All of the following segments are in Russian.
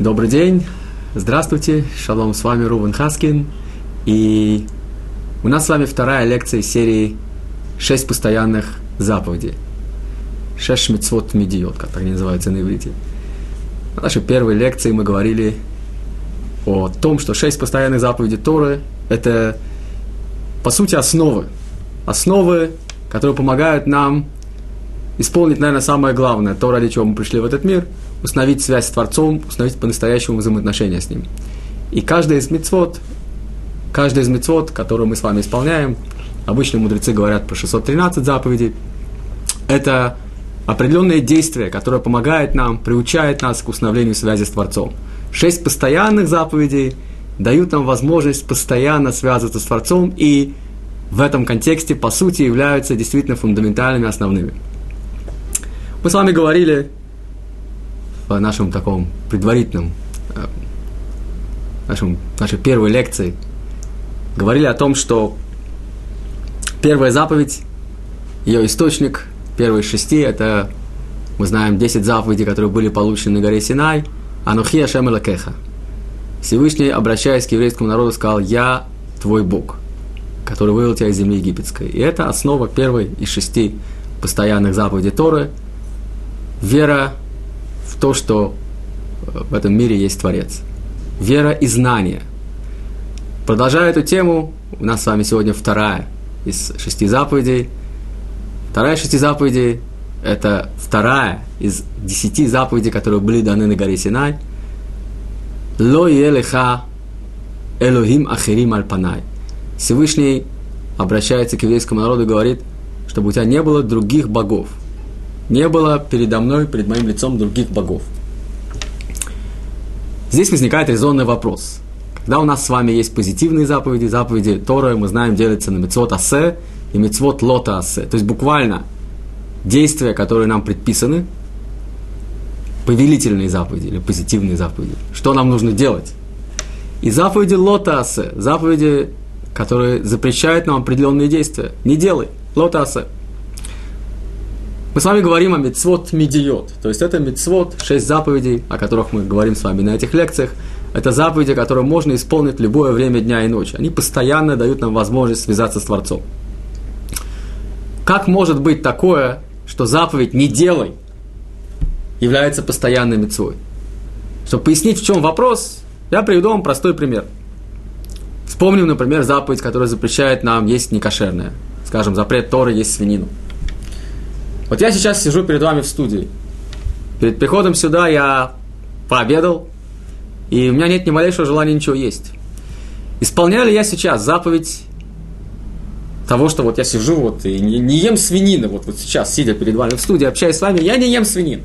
Добрый день, здравствуйте, шалом, с вами Рубен Хаскин, и у нас с вами вторая лекция серии «Шесть постоянных заповедей». «Шесть митцвот медиот», как они называются на иврите. В нашей первой лекции мы говорили о том, что шесть постоянных заповедей Торы – это, по сути, основы. Основы, которые помогают нам исполнить, наверное, самое главное, то, ради чего мы пришли в этот мир – установить связь с Творцом, установить по-настоящему взаимоотношения с Ним. И каждый из мецвод, каждый из мецвод, который мы с вами исполняем, обычно мудрецы говорят про 613 заповедей, это определенные действия, которые помогают нам, приучают нас к установлению связи с Творцом. Шесть постоянных заповедей дают нам возможность постоянно связываться с Творцом и в этом контексте, по сути, являются действительно фундаментальными, основными. Мы с вами говорили в нашем таком предварительном, э, нашем, нашей первой лекции, говорили о том, что первая заповедь, ее источник, первые шести, это, мы знаем, 10 заповедей, которые были получены на горе Синай, Анухи Ашем Элакеха. Всевышний, обращаясь к еврейскому народу, сказал, «Я твой Бог, который вывел тебя из земли египетской». И это основа первой из шести постоянных заповедей Торы. Вера в то, что э, в этом мире есть Творец. Вера и знание. Продолжая эту тему, у нас с вами сегодня вторая из шести заповедей. Вторая из шести заповедей – это вторая из десяти заповедей, которые были даны на горе Синай. Ло елеха Элохим ахирим альпанай. Всевышний обращается к еврейскому народу и говорит, чтобы у тебя не было других богов – не было передо мной, перед моим лицом других богов. Здесь возникает резонный вопрос. Когда у нас с вами есть позитивные заповеди, заповеди Торы, мы знаем, делятся на мецвод асе и мецвод лота асе. То есть буквально действия, которые нам предписаны, повелительные заповеди или позитивные заповеди. Что нам нужно делать? И заповеди лота асе, заповеди, которые запрещают нам определенные действия. Не делай, лота асе. Мы с вами говорим о мецвод медиот, то есть это мецвод, шесть заповедей, о которых мы говорим с вами на этих лекциях. Это заповеди, которые можно исполнить любое время дня и ночи. Они постоянно дают нам возможность связаться с Творцом. Как может быть такое, что заповедь «не делай» является постоянной мецвой? Чтобы пояснить, в чем вопрос, я приведу вам простой пример. Вспомним, например, заповедь, которая запрещает нам есть некошерное. Скажем, запрет Торы есть свинину – вот я сейчас сижу перед вами в студии. Перед приходом сюда я пообедал, и у меня нет ни малейшего желания ничего есть. Исполняю ли я сейчас заповедь того, что вот я сижу вот и не, не ем свинины, вот, вот сейчас, сидя перед вами в студии, общаясь с вами, я не ем свинин.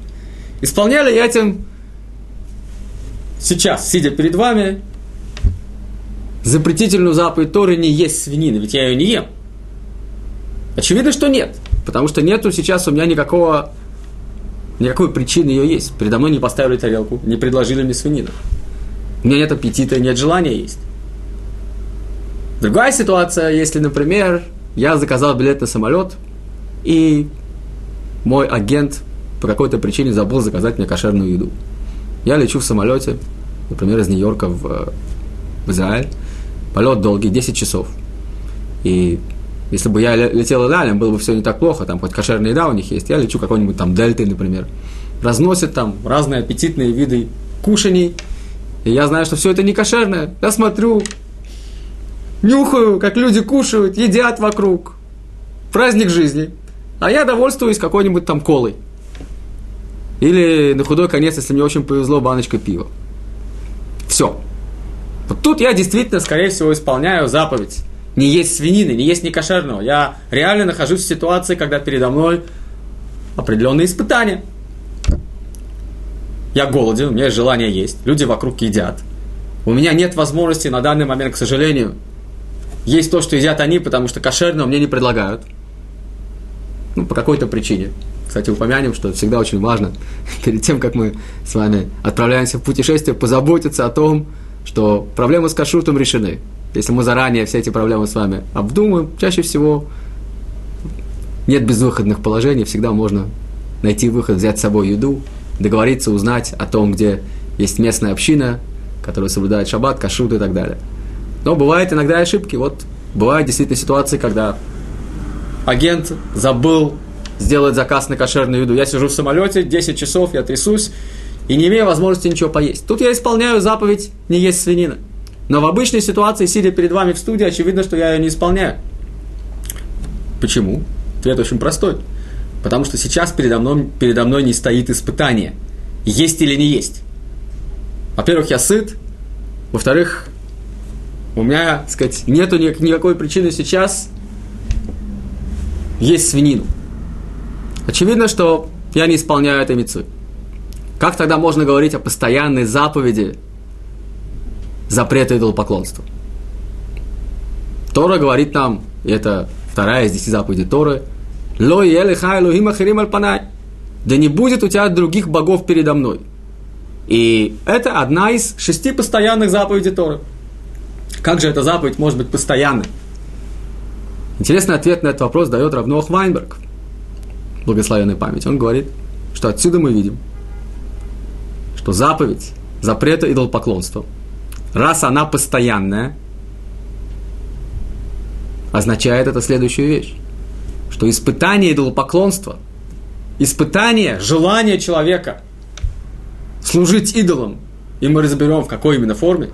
Исполняю ли я этим сейчас, сидя перед вами, запретительную заповедь Торы не есть свинины, ведь я ее не ем. Очевидно, что нет. Потому что нету сейчас у меня никакого, никакой причины ее есть. Передо мной не поставили тарелку, не предложили мне свинину. У меня нет аппетита, нет желания есть. Другая ситуация, если, например, я заказал билет на самолет, и мой агент по какой-то причине забыл заказать мне кошерную еду. Я лечу в самолете, например, из Нью-Йорка в, в Израиль. Полет долгий, 10 часов. И если бы я летел Илалем, было бы все не так плохо, там хоть кошерная еда у них есть, я лечу какой-нибудь там дельтой, например. Разносят там разные аппетитные виды кушаний, и я знаю, что все это не кошерное. Я смотрю, нюхаю, как люди кушают, едят вокруг. Праздник жизни. А я довольствуюсь какой-нибудь там колой. Или на худой конец, если мне очень повезло, баночка пива. Все. Вот тут я действительно, скорее всего, исполняю заповедь не есть свинины, не есть некошерного. Я реально нахожусь в ситуации, когда передо мной определенные испытания. Я голоден, у меня есть желание есть, люди вокруг едят. У меня нет возможности на данный момент, к сожалению, есть то, что едят они, потому что кошерного мне не предлагают. Ну, по какой-то причине. Кстати, упомянем, что всегда очень важно, перед тем, как мы с вами отправляемся в путешествие, позаботиться о том, что проблемы с кашрутом решены. Если мы заранее все эти проблемы с вами обдумаем, чаще всего нет безвыходных положений, всегда можно найти выход, взять с собой еду, договориться, узнать о том, где есть местная община, которая соблюдает шаббат, кашрут и так далее. Но бывают иногда ошибки. Вот бывают действительно ситуации, когда агент забыл сделать заказ на кошерную еду. Я сижу в самолете, 10 часов, я трясусь, и не имею возможности ничего поесть. Тут я исполняю заповедь не есть свинина. Но в обычной ситуации, сидя перед вами в студии, очевидно, что я ее не исполняю. Почему? Ответ очень простой. Потому что сейчас передо мной, передо мной не стоит испытание. Есть или не есть. Во-первых, я сыт. Во-вторых, у меня, так сказать, нету никакой причины сейчас есть свинину. Очевидно, что я не исполняю этой мецвы. Как тогда можно говорить о постоянной заповеди запрета идолопоклонства? Тора говорит нам, это вторая из десяти заповедей Торы, «Ло елеха элухим ахирим альпанай» «Да не будет у тебя других богов передо мной». И это одна из шести постоянных заповедей Торы. Как же эта заповедь может быть постоянной? Интересный ответ на этот вопрос дает Равнох Вайнберг, благословенной память. Он говорит, что отсюда мы видим, что заповедь запрета идолопоклонства, раз она постоянная, означает это следующую вещь, что испытание идолопоклонства, испытание желания человека служить идолам, и мы разберем, в какой именно форме,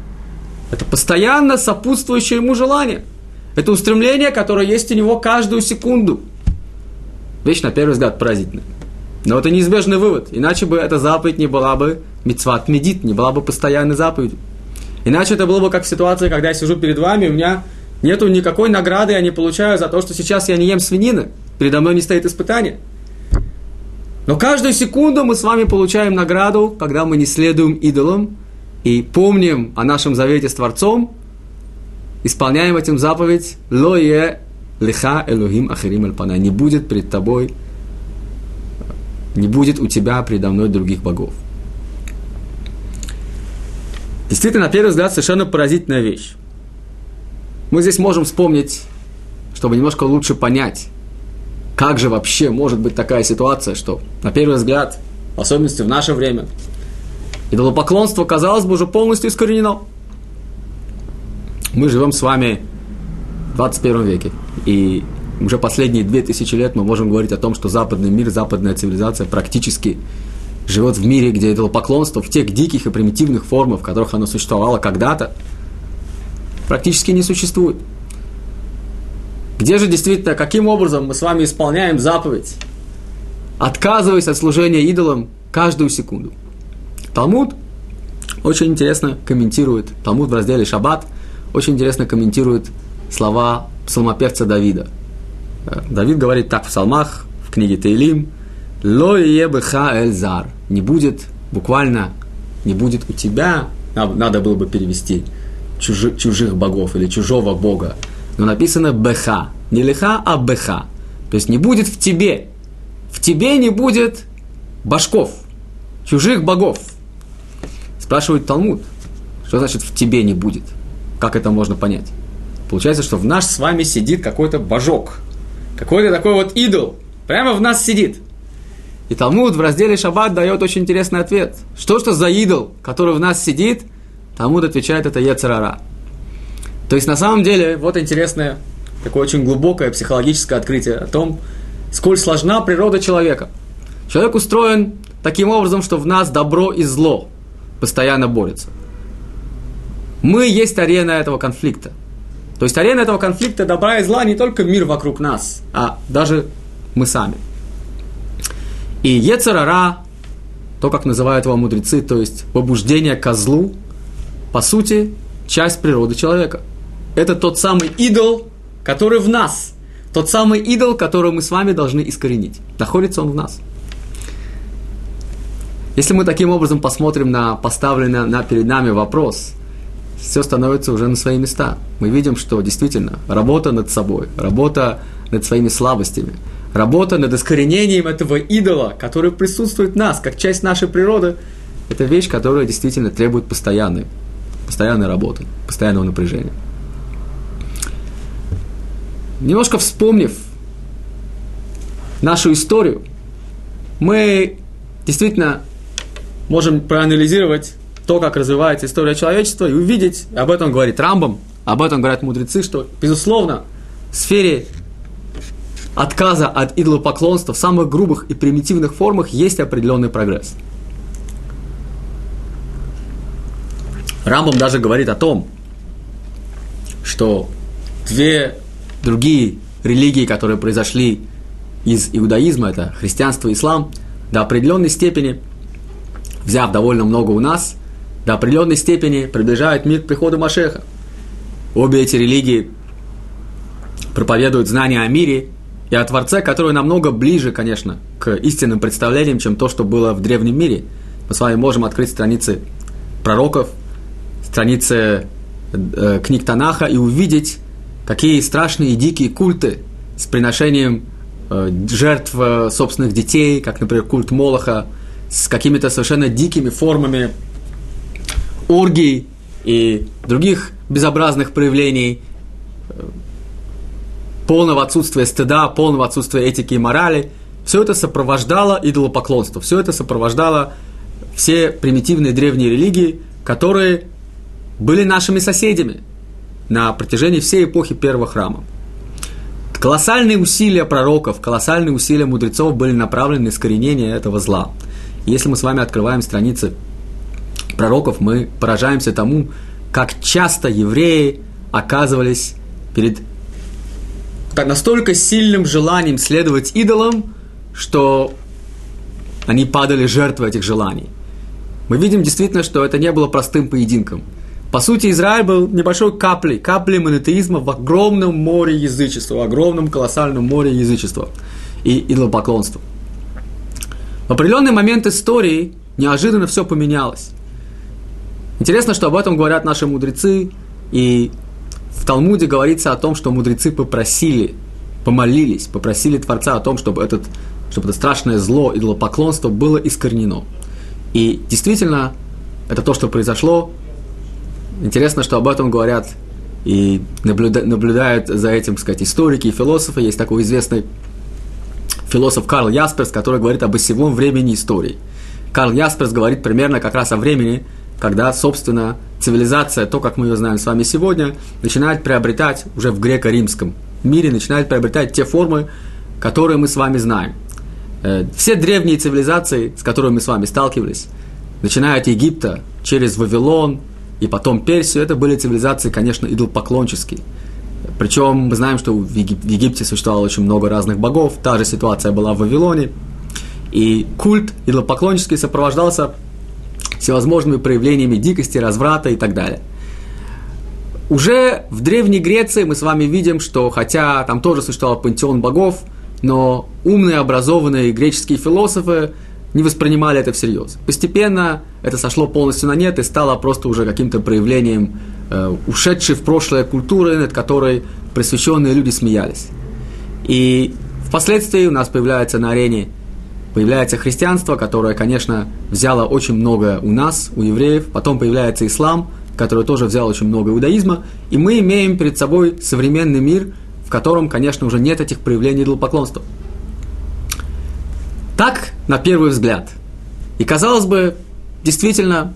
это постоянно сопутствующее ему желание – это устремление, которое есть у него каждую секунду. Вещь, на первый взгляд, поразительная. Но это неизбежный вывод. Иначе бы эта заповедь не была бы мецват медит, не была бы постоянной заповедью. Иначе это было бы как в ситуации, когда я сижу перед вами, у меня нету никакой награды, я не получаю за то, что сейчас я не ем свинины. Передо мной не стоит испытание. Но каждую секунду мы с вами получаем награду, когда мы не следуем идолам и помним о нашем завете с Творцом, исполняем этим заповедь «Лое лиха элухим ахирим альпана» не будет пред тобой, не будет у тебя предо мной других богов. Действительно, на первый взгляд, совершенно поразительная вещь. Мы здесь можем вспомнить, чтобы немножко лучше понять, как же вообще может быть такая ситуация, что на первый взгляд, в особенности в наше время, идолопоклонство, казалось бы, уже полностью искоренено – мы живем с вами в 21 веке. И уже последние 2000 лет мы можем говорить о том, что западный мир, западная цивилизация практически живет в мире, где поклонство в тех диких и примитивных формах, в которых оно существовало когда-то, практически не существует. Где же действительно, каким образом мы с вами исполняем заповедь, отказываясь от служения идолам каждую секунду? Талмуд очень интересно комментирует, Талмуд в разделе «Шаббат» очень интересно комментирует слова псалмопевца Давида. Э, Давид говорит так в псалмах, в книге Тейлим, «Ло эльзар» – не будет, буквально, не будет у тебя, надо было бы перевести, чужих, богов или чужого бога, но написано «беха», не лиха, а «беха», то есть не будет в тебе, в тебе не будет башков, чужих богов. Спрашивает Талмуд, что значит в тебе не будет? Как это можно понять? Получается, что в нас с вами сидит какой-то божок, какой-то такой вот идол, прямо в нас сидит. И Талмуд в разделе Шаббат дает очень интересный ответ. Что что за идол, который в нас сидит? Талмуд отвечает, это Ецерара. То есть, на самом деле, вот интересное, такое очень глубокое психологическое открытие о том, сколь сложна природа человека. Человек устроен таким образом, что в нас добро и зло постоянно борются. Мы есть арена этого конфликта. То есть арена этого конфликта добра и зла не только мир вокруг нас, а даже мы сами. И Ецарара, то, как называют его мудрецы, то есть побуждение козлу, по сути, часть природы человека. Это тот самый идол, который в нас. Тот самый идол, который мы с вами должны искоренить. Находится он в нас. Если мы таким образом посмотрим на поставленный на, перед нами вопрос – все становится уже на свои места. Мы видим, что действительно работа над собой, работа над своими слабостями, работа над искоренением этого идола, который присутствует в нас, как часть нашей природы, это вещь, которая действительно требует постоянной, постоянной работы, постоянного напряжения. Немножко вспомнив нашу историю, мы действительно можем проанализировать то, как развивается история человечества, и увидеть, об этом говорит Рамбам, об этом говорят мудрецы, что, безусловно, в сфере отказа от идолопоклонства в самых грубых и примитивных формах есть определенный прогресс. Рамбам даже говорит о том, что две другие религии, которые произошли из иудаизма, это христианство и ислам, до определенной степени, взяв довольно много у нас, до определенной степени приближают мир к приходу Машеха. Обе эти религии проповедуют знания о мире и о Творце, который намного ближе, конечно, к истинным представлениям, чем то, что было в древнем мире. Мы с вами можем открыть страницы пророков, страницы э, книг Танаха и увидеть, какие страшные и дикие культы с приношением э, жертв э, собственных детей, как, например, культ Молоха, с какими-то совершенно дикими формами оргий и других безобразных проявлений полного отсутствия стыда, полного отсутствия этики и морали. Все это сопровождало идолопоклонство, все это сопровождало все примитивные древние религии, которые были нашими соседями на протяжении всей эпохи первого храма. Колоссальные усилия пророков, колоссальные усилия мудрецов были направлены на искоренение этого зла. Если мы с вами открываем страницы пророков, мы поражаемся тому, как часто евреи оказывались перед настолько сильным желанием следовать идолам, что они падали жертвой этих желаний. Мы видим действительно, что это не было простым поединком – по сути, Израиль был небольшой каплей, каплей монотеизма в огромном море язычества, в огромном колоссальном море язычества и идолопоклонства. В определенный момент истории неожиданно все поменялось. Интересно, что об этом говорят наши мудрецы, и в Талмуде говорится о том, что мудрецы попросили, помолились, попросили Творца о том, чтобы, этот, чтобы это страшное зло, идолопоклонство было искоренено. И действительно, это то, что произошло, Интересно, что об этом говорят и наблюда, наблюдают за этим, сказать, историки и философы. Есть такой известный философ Карл Ясперс, который говорит об осевом времени истории. Карл Ясперс говорит примерно как раз о времени, когда, собственно, цивилизация, то, как мы ее знаем с вами сегодня, начинает приобретать уже в греко-римском мире, начинает приобретать те формы, которые мы с вами знаем. Э, все древние цивилизации, с которыми мы с вами сталкивались, начиная от Египта, через Вавилон, и потом Персию, это были цивилизации, конечно, идолпоклонческие. Причем мы знаем, что в, в Египте существовало очень много разных богов, та же ситуация была в Вавилоне. И культ идолопоклонческий сопровождался всевозможными проявлениями дикости, разврата и так далее. Уже в Древней Греции мы с вами видим, что хотя там тоже существовал пантеон богов, но умные, образованные греческие философы не воспринимали это всерьез. Постепенно это сошло полностью на нет и стало просто уже каким-то проявлением э, ушедшей в прошлое культуры, над которой просвещенные люди смеялись. И впоследствии у нас появляется на арене появляется христианство, которое, конечно, взяло очень много у нас, у евреев, потом появляется ислам, который тоже взял очень много иудаизма, и мы имеем перед собой современный мир, в котором, конечно, уже нет этих проявлений идолопоклонства. Так, на первый взгляд. И казалось бы, действительно,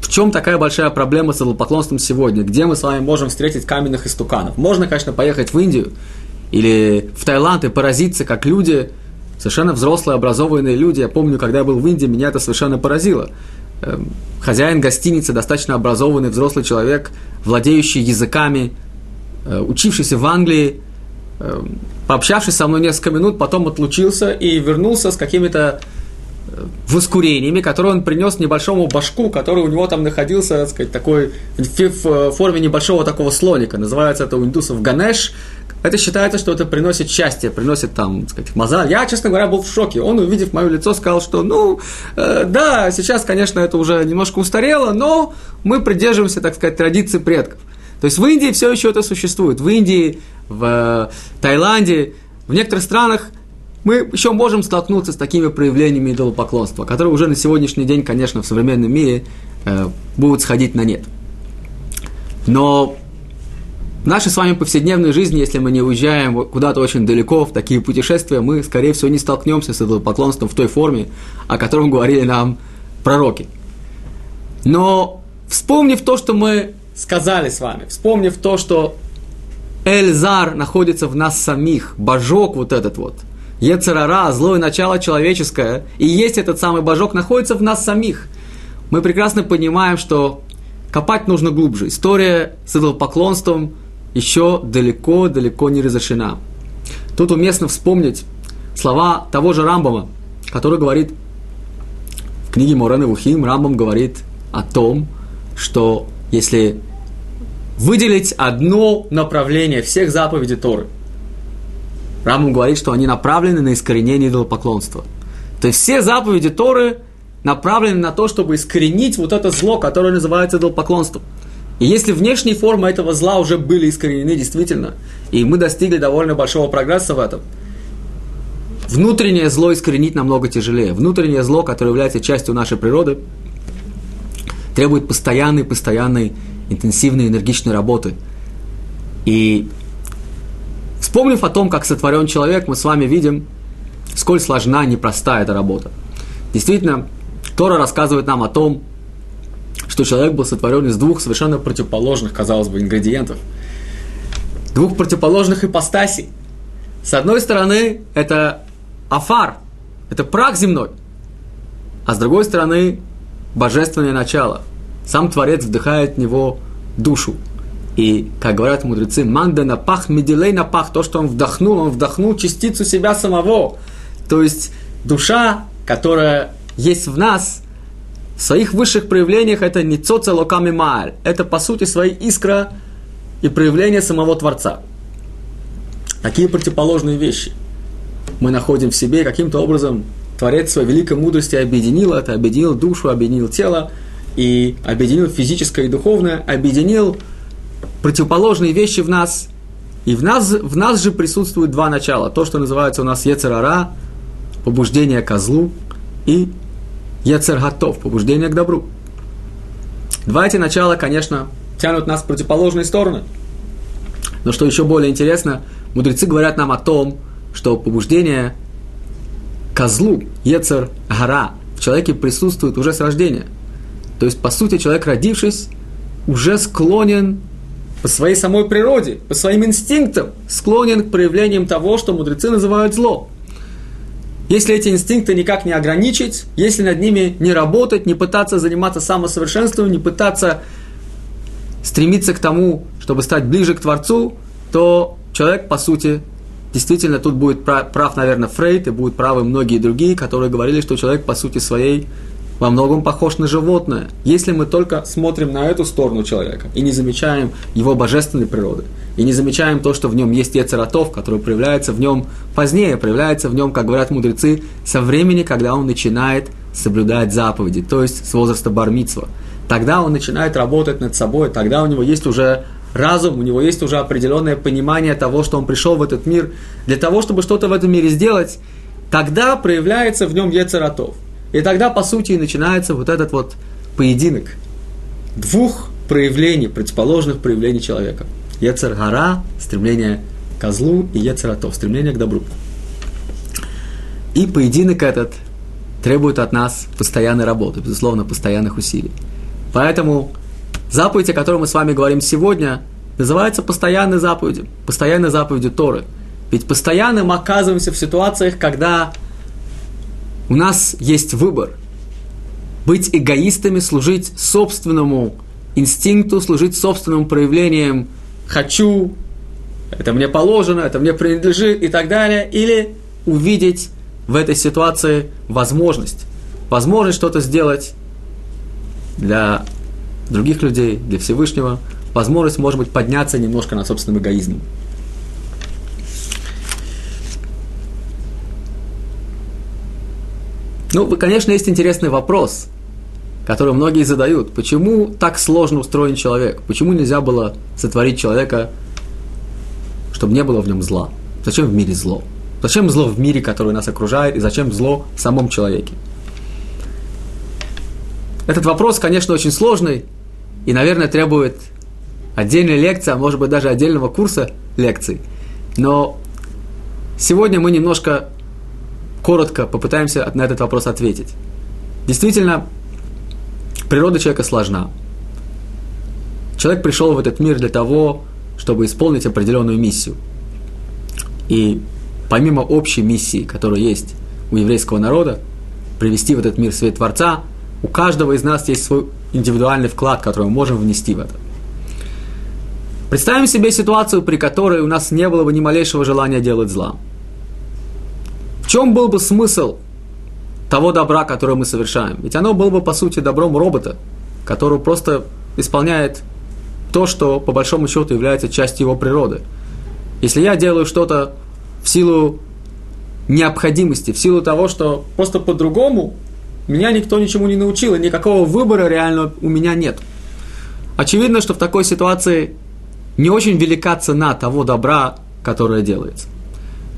в чем такая большая проблема с идолопоклонством сегодня? Где мы с вами можем встретить каменных истуканов? Можно, конечно, поехать в Индию или в Таиланд и поразиться, как люди, совершенно взрослые, образованные люди. Я помню, когда я был в Индии, меня это совершенно поразило. Эм, хозяин гостиницы, достаточно образованный взрослый человек, владеющий языками, э, учившийся в Англии, эм, пообщавшись со мной несколько минут, потом отлучился и вернулся с какими-то э, воскурениями, которые он принес небольшому башку, который у него там находился, так сказать, такой в форме небольшого такого слоника. Называется это у индусов ганеш. Это считается, что это приносит счастье, приносит там, так сказать, маза. Я, честно говоря, был в шоке. Он, увидев мое лицо, сказал, что, ну, э, да, сейчас, конечно, это уже немножко устарело, но мы придерживаемся, так сказать, традиции предков. То есть в Индии все еще это существует. В Индии в Таиланде, в некоторых странах мы еще можем столкнуться с такими проявлениями идолопоклонства, которые уже на сегодняшний день, конечно, в современном мире э, будут сходить на нет. Но в нашей с вами повседневной жизни, если мы не уезжаем куда-то очень далеко в такие путешествия, мы, скорее всего, не столкнемся с идолопоклонством в той форме, о котором говорили нам пророки. Но вспомнив то, что мы сказали с вами, вспомнив то, что Эльзар находится в нас самих, божок вот этот вот, Ецерара, злое начало человеческое, и есть этот самый божок, находится в нас самих. Мы прекрасно понимаем, что копать нужно глубже. История с идолопоклонством еще далеко-далеко не разрешена. Тут уместно вспомнить слова того же Рамбама, который говорит в книге Морен Вухим, Рамбам говорит о том, что если выделить одно направление всех заповедей Торы, Рамбам говорит, что они направлены на искоренение идолопоклонства. То есть все заповеди Торы направлены на то, чтобы искоренить вот это зло, которое называется идолопоклонством. И если внешние формы этого зла уже были искоренены действительно, и мы достигли довольно большого прогресса в этом, внутреннее зло искоренить намного тяжелее. Внутреннее зло, которое является частью нашей природы, требует постоянной, постоянной, интенсивной, энергичной работы. И вспомнив о том, как сотворен человек, мы с вами видим, сколь сложна, непростая эта работа. Действительно, Тора рассказывает нам о том, что человек был сотворен из двух совершенно противоположных, казалось бы, ингредиентов. Двух противоположных ипостасей. С одной стороны, это афар, это прах земной. А с другой стороны, божественное начало. Сам Творец вдыхает в него душу. И, как говорят мудрецы, манда на пах, медилей на пах, то, что он вдохнул, он вдохнул частицу себя самого. То есть душа, которая есть в нас, в своих высших проявлениях это не цоцелоками мааль. Это, по сути, свои искра и проявление самого Творца. Такие противоположные вещи мы находим в себе, каким-то образом Творец своей великой мудрости объединил это, объединил душу, объединил тело, и объединил физическое и духовное, объединил противоположные вещи в нас. И в нас, в нас же присутствует два начала. То, что называется у нас Ецерара, побуждение козлу, и Ецер готов, побуждение к добру. Два эти начала, конечно, тянут нас в противоположные стороны. Но что еще более интересно, мудрецы говорят нам о том, что побуждение козлу, Ецер гора, в человеке присутствует уже с рождения. То есть, по сути, человек, родившись, уже склонен по своей самой природе, по своим инстинктам, склонен к проявлениям того, что мудрецы называют зло. Если эти инстинкты никак не ограничить, если над ними не работать, не пытаться заниматься самосовершенствованием, не пытаться стремиться к тому, чтобы стать ближе к Творцу, то человек, по сути, действительно тут будет прав, наверное, Фрейд, и будут правы многие другие, которые говорили, что человек, по сути своей, во многом похож на животное, если мы только смотрим на эту сторону человека и не замечаем его божественной природы, и не замечаем то, что в нем есть Ецератов, который проявляется в нем позднее, проявляется в нем, как говорят мудрецы, со времени, когда он начинает соблюдать заповеди, то есть с возраста бармитсва. Тогда он начинает работать над собой, тогда у него есть уже разум, у него есть уже определенное понимание того, что он пришел в этот мир для того, чтобы что-то в этом мире сделать, тогда проявляется в нем Ецератов. И тогда, по сути, и начинается вот этот вот поединок двух проявлений, противоположных проявлений человека. Ецер-гара, стремление к козлу, и Ецератов, стремление к добру. И поединок этот требует от нас постоянной работы, безусловно, постоянных усилий. Поэтому заповедь, о которой мы с вами говорим сегодня, называется постоянной заповедью, постоянной заповедью Торы. Ведь постоянно мы оказываемся в ситуациях, когда у нас есть выбор. Быть эгоистами, служить собственному инстинкту, служить собственным проявлением «хочу», «это мне положено», «это мне принадлежит» и так далее, или увидеть в этой ситуации возможность. Возможность что-то сделать для других людей, для Всевышнего. Возможность, может быть, подняться немножко над собственным эгоизмом. Ну, конечно, есть интересный вопрос, который многие задают. Почему так сложно устроен человек? Почему нельзя было сотворить человека, чтобы не было в нем зла? Зачем в мире зло? Зачем зло в мире, который нас окружает, и зачем зло в самом человеке? Этот вопрос, конечно, очень сложный и, наверное, требует отдельной лекции, а может быть даже отдельного курса лекций. Но сегодня мы немножко коротко попытаемся на этот вопрос ответить. Действительно, природа человека сложна. Человек пришел в этот мир для того, чтобы исполнить определенную миссию. И помимо общей миссии, которая есть у еврейского народа, привести в этот мир свет Творца, у каждого из нас есть свой индивидуальный вклад, который мы можем внести в это. Представим себе ситуацию, при которой у нас не было бы ни малейшего желания делать зла. В чем был бы смысл того добра, которое мы совершаем? Ведь оно было бы, по сути, добром робота, который просто исполняет то, что по большому счету является частью его природы. Если я делаю что-то в силу необходимости, в силу того, что просто по-другому меня никто ничему не научил, и никакого выбора реально у меня нет. Очевидно, что в такой ситуации не очень велика цена того добра, которое делается.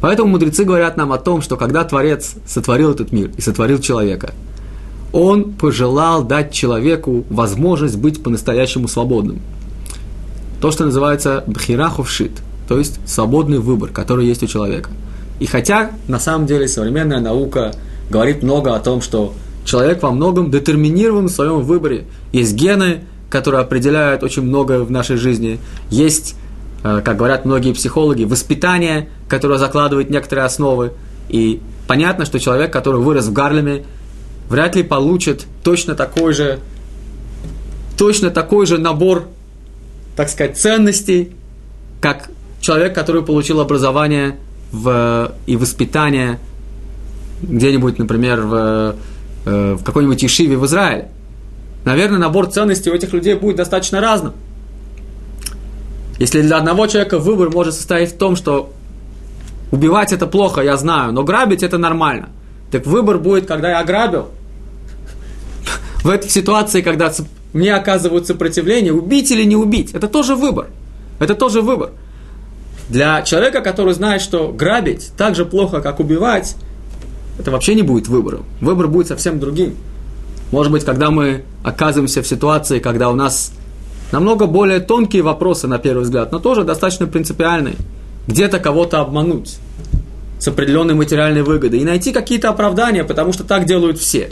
Поэтому мудрецы говорят нам о том, что когда Творец сотворил этот мир и сотворил человека, он пожелал дать человеку возможность быть по-настоящему свободным. То, что называется бхираховшит, то есть свободный выбор, который есть у человека. И хотя на самом деле современная наука говорит много о том, что человек во многом детерминирован в своем выборе. Есть гены, которые определяют очень многое в нашей жизни. Есть, э, как говорят многие психологи, воспитание, которое закладывает некоторые основы. И понятно, что человек, который вырос в Гарлеме, вряд ли получит точно такой же, точно такой же набор, так сказать, ценностей, как человек, который получил образование в, и воспитание где-нибудь, например, в, э, в какой-нибудь Ишиве в Израиле наверное, набор ценностей у этих людей будет достаточно разным. Если для одного человека выбор может состоять в том, что убивать это плохо, я знаю, но грабить это нормально. Так выбор будет, когда я грабил. В этой ситуации, когда мне оказывают сопротивление, убить или не убить, это тоже выбор. Это тоже выбор. Для человека, который знает, что грабить так же плохо, как убивать, это вообще не будет выбором. Выбор будет совсем другим. Может быть, когда мы оказываемся в ситуации, когда у нас намного более тонкие вопросы, на первый взгляд, но тоже достаточно принципиальные. Где-то кого-то обмануть с определенной материальной выгодой и найти какие-то оправдания, потому что так делают все.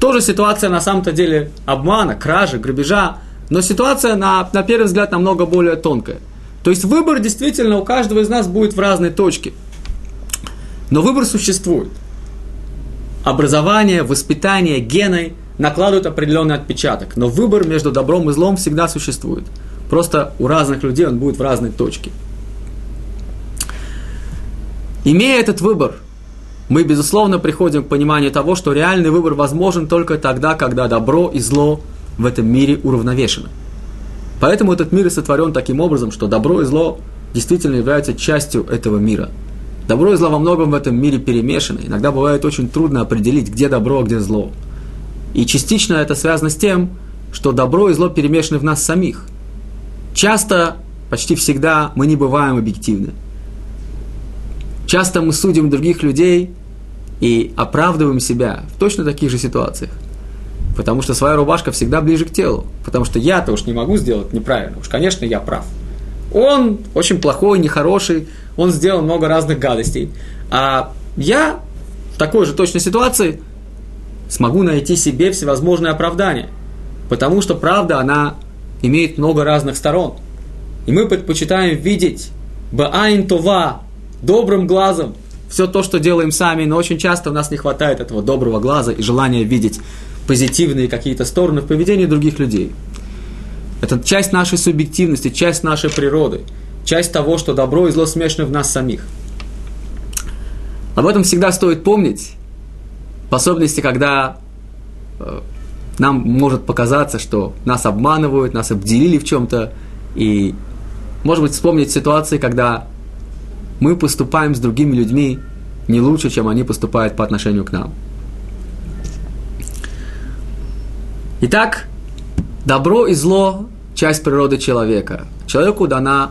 Тоже ситуация на самом-то деле обмана, кражи, грабежа, но ситуация на, на первый взгляд намного более тонкая. То есть выбор действительно у каждого из нас будет в разной точке. Но выбор существует образование, воспитание, гены накладывают определенный отпечаток. Но выбор между добром и злом всегда существует. Просто у разных людей он будет в разной точке. Имея этот выбор, мы, безусловно, приходим к пониманию того, что реальный выбор возможен только тогда, когда добро и зло в этом мире уравновешены. Поэтому этот мир и сотворен таким образом, что добро и зло действительно являются частью этого мира – Добро и зло во многом в этом мире перемешаны. Иногда бывает очень трудно определить, где добро, а где зло. И частично это связано с тем, что добро и зло перемешаны в нас самих. Часто, почти всегда, мы не бываем объективны. Часто мы судим других людей и оправдываем себя в точно таких же ситуациях. Потому что своя рубашка всегда ближе к телу. Потому что я-то уж не могу сделать неправильно. Уж, конечно, я прав. Он очень плохой, нехороший, он сделал много разных гадостей. А я в такой же точной ситуации смогу найти себе всевозможные оправдания. Потому что правда, она имеет много разных сторон. И мы предпочитаем видеть Баайн Това добрым глазом все то, что делаем сами, но очень часто у нас не хватает этого доброго глаза и желания видеть позитивные какие-то стороны в поведении других людей. Это часть нашей субъективности, часть нашей природы – часть того, что добро и зло смешаны в нас самих. Об этом всегда стоит помнить, в особенности, когда э, нам может показаться, что нас обманывают, нас обделили в чем-то, и, может быть, вспомнить ситуации, когда мы поступаем с другими людьми не лучше, чем они поступают по отношению к нам. Итак, добро и зло – часть природы человека. Человеку дана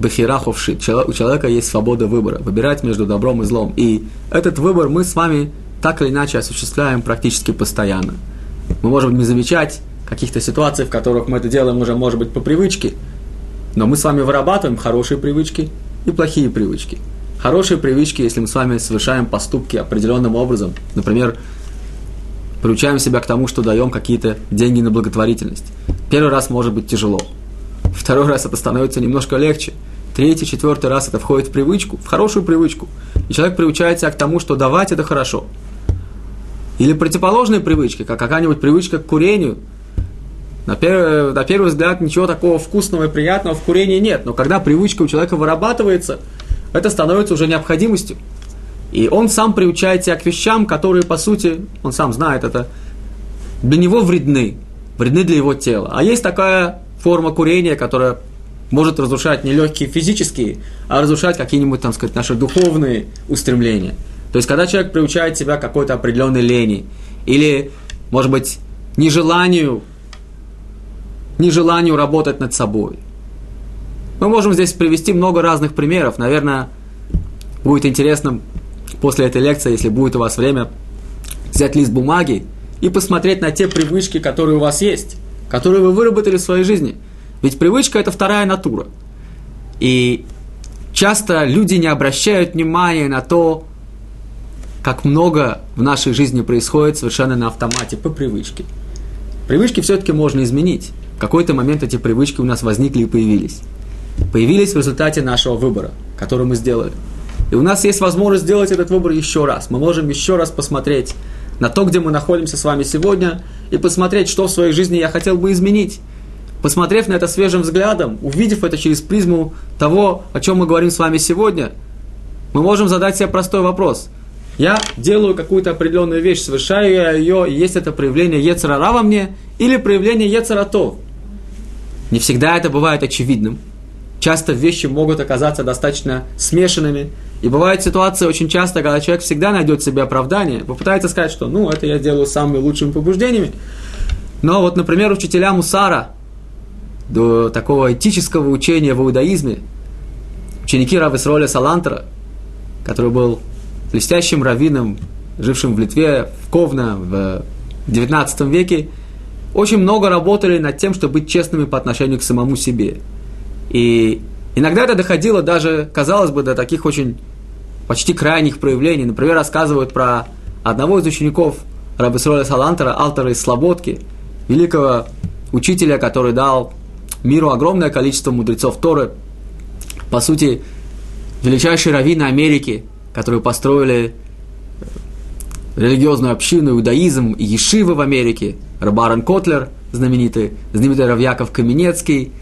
бахира ховшит. У человека есть свобода выбора, выбирать между добром и злом. И этот выбор мы с вами так или иначе осуществляем практически постоянно. Мы можем не замечать каких-то ситуаций, в которых мы это делаем уже, может быть, по привычке, но мы с вами вырабатываем хорошие привычки и плохие привычки. Хорошие привычки, если мы с вами совершаем поступки определенным образом, например, приучаем себя к тому, что даем какие-то деньги на благотворительность. Первый раз может быть тяжело. Второй раз это становится немножко легче. Третий, четвертый раз это входит в привычку, в хорошую привычку. И человек приучается к тому, что давать это хорошо. Или противоположные привычки, как какая-нибудь привычка к курению. На первый, на первый взгляд ничего такого вкусного и приятного в курении нет. Но когда привычка у человека вырабатывается, это становится уже необходимостью. И он сам приучает себя к вещам, которые, по сути, он сам знает это, для него вредны, вредны для его тела. А есть такая форма курения, которая может разрушать не легкие физические, а разрушать какие-нибудь, там сказать, наши духовные устремления. То есть, когда человек приучает себя к какой-то определенной лени, или, может быть, нежеланию, нежеланию работать над собой. Мы можем здесь привести много разных примеров. Наверное, будет интересно после этой лекции, если будет у вас время, взять лист бумаги и посмотреть на те привычки, которые у вас есть, которые вы выработали в своей жизни. Ведь привычка – это вторая натура. И часто люди не обращают внимания на то, как много в нашей жизни происходит совершенно на автомате, по привычке. Привычки все-таки можно изменить. В какой-то момент эти привычки у нас возникли и появились. Появились в результате нашего выбора, который мы сделали – и у нас есть возможность сделать этот выбор еще раз. Мы можем еще раз посмотреть на то, где мы находимся с вами сегодня, и посмотреть, что в своей жизни я хотел бы изменить. Посмотрев на это свежим взглядом, увидев это через призму того, о чем мы говорим с вами сегодня, мы можем задать себе простой вопрос. Я делаю какую-то определенную вещь, совершаю я ее, и есть это проявление Ецерара во мне, или проявление Ецератов. Не всегда это бывает очевидным. Часто вещи могут оказаться достаточно смешанными, и бывает ситуация очень часто, когда человек всегда найдет себе оправдание, попытается сказать, что ну, это я делаю самыми лучшими побуждениями. Но вот, например, учителя Мусара, до такого этического учения в иудаизме, ученики Рависроля Салантера, который был блестящим раввином, жившим в Литве, в Ковна, в XIX веке, очень много работали над тем, чтобы быть честными по отношению к самому себе. И Иногда это доходило даже, казалось бы, до таких очень почти крайних проявлений. Например, рассказывают про одного из учеников Рабисроля Салантера, Алтера из Слободки, великого учителя, который дал миру огромное количество мудрецов Торы. По сути, величайшие раввины Америки, которые построили религиозную общину, иудаизм и ешивы в Америке, Рабарен Котлер, знаменитый, знаменитый Равьяков Каменецкий,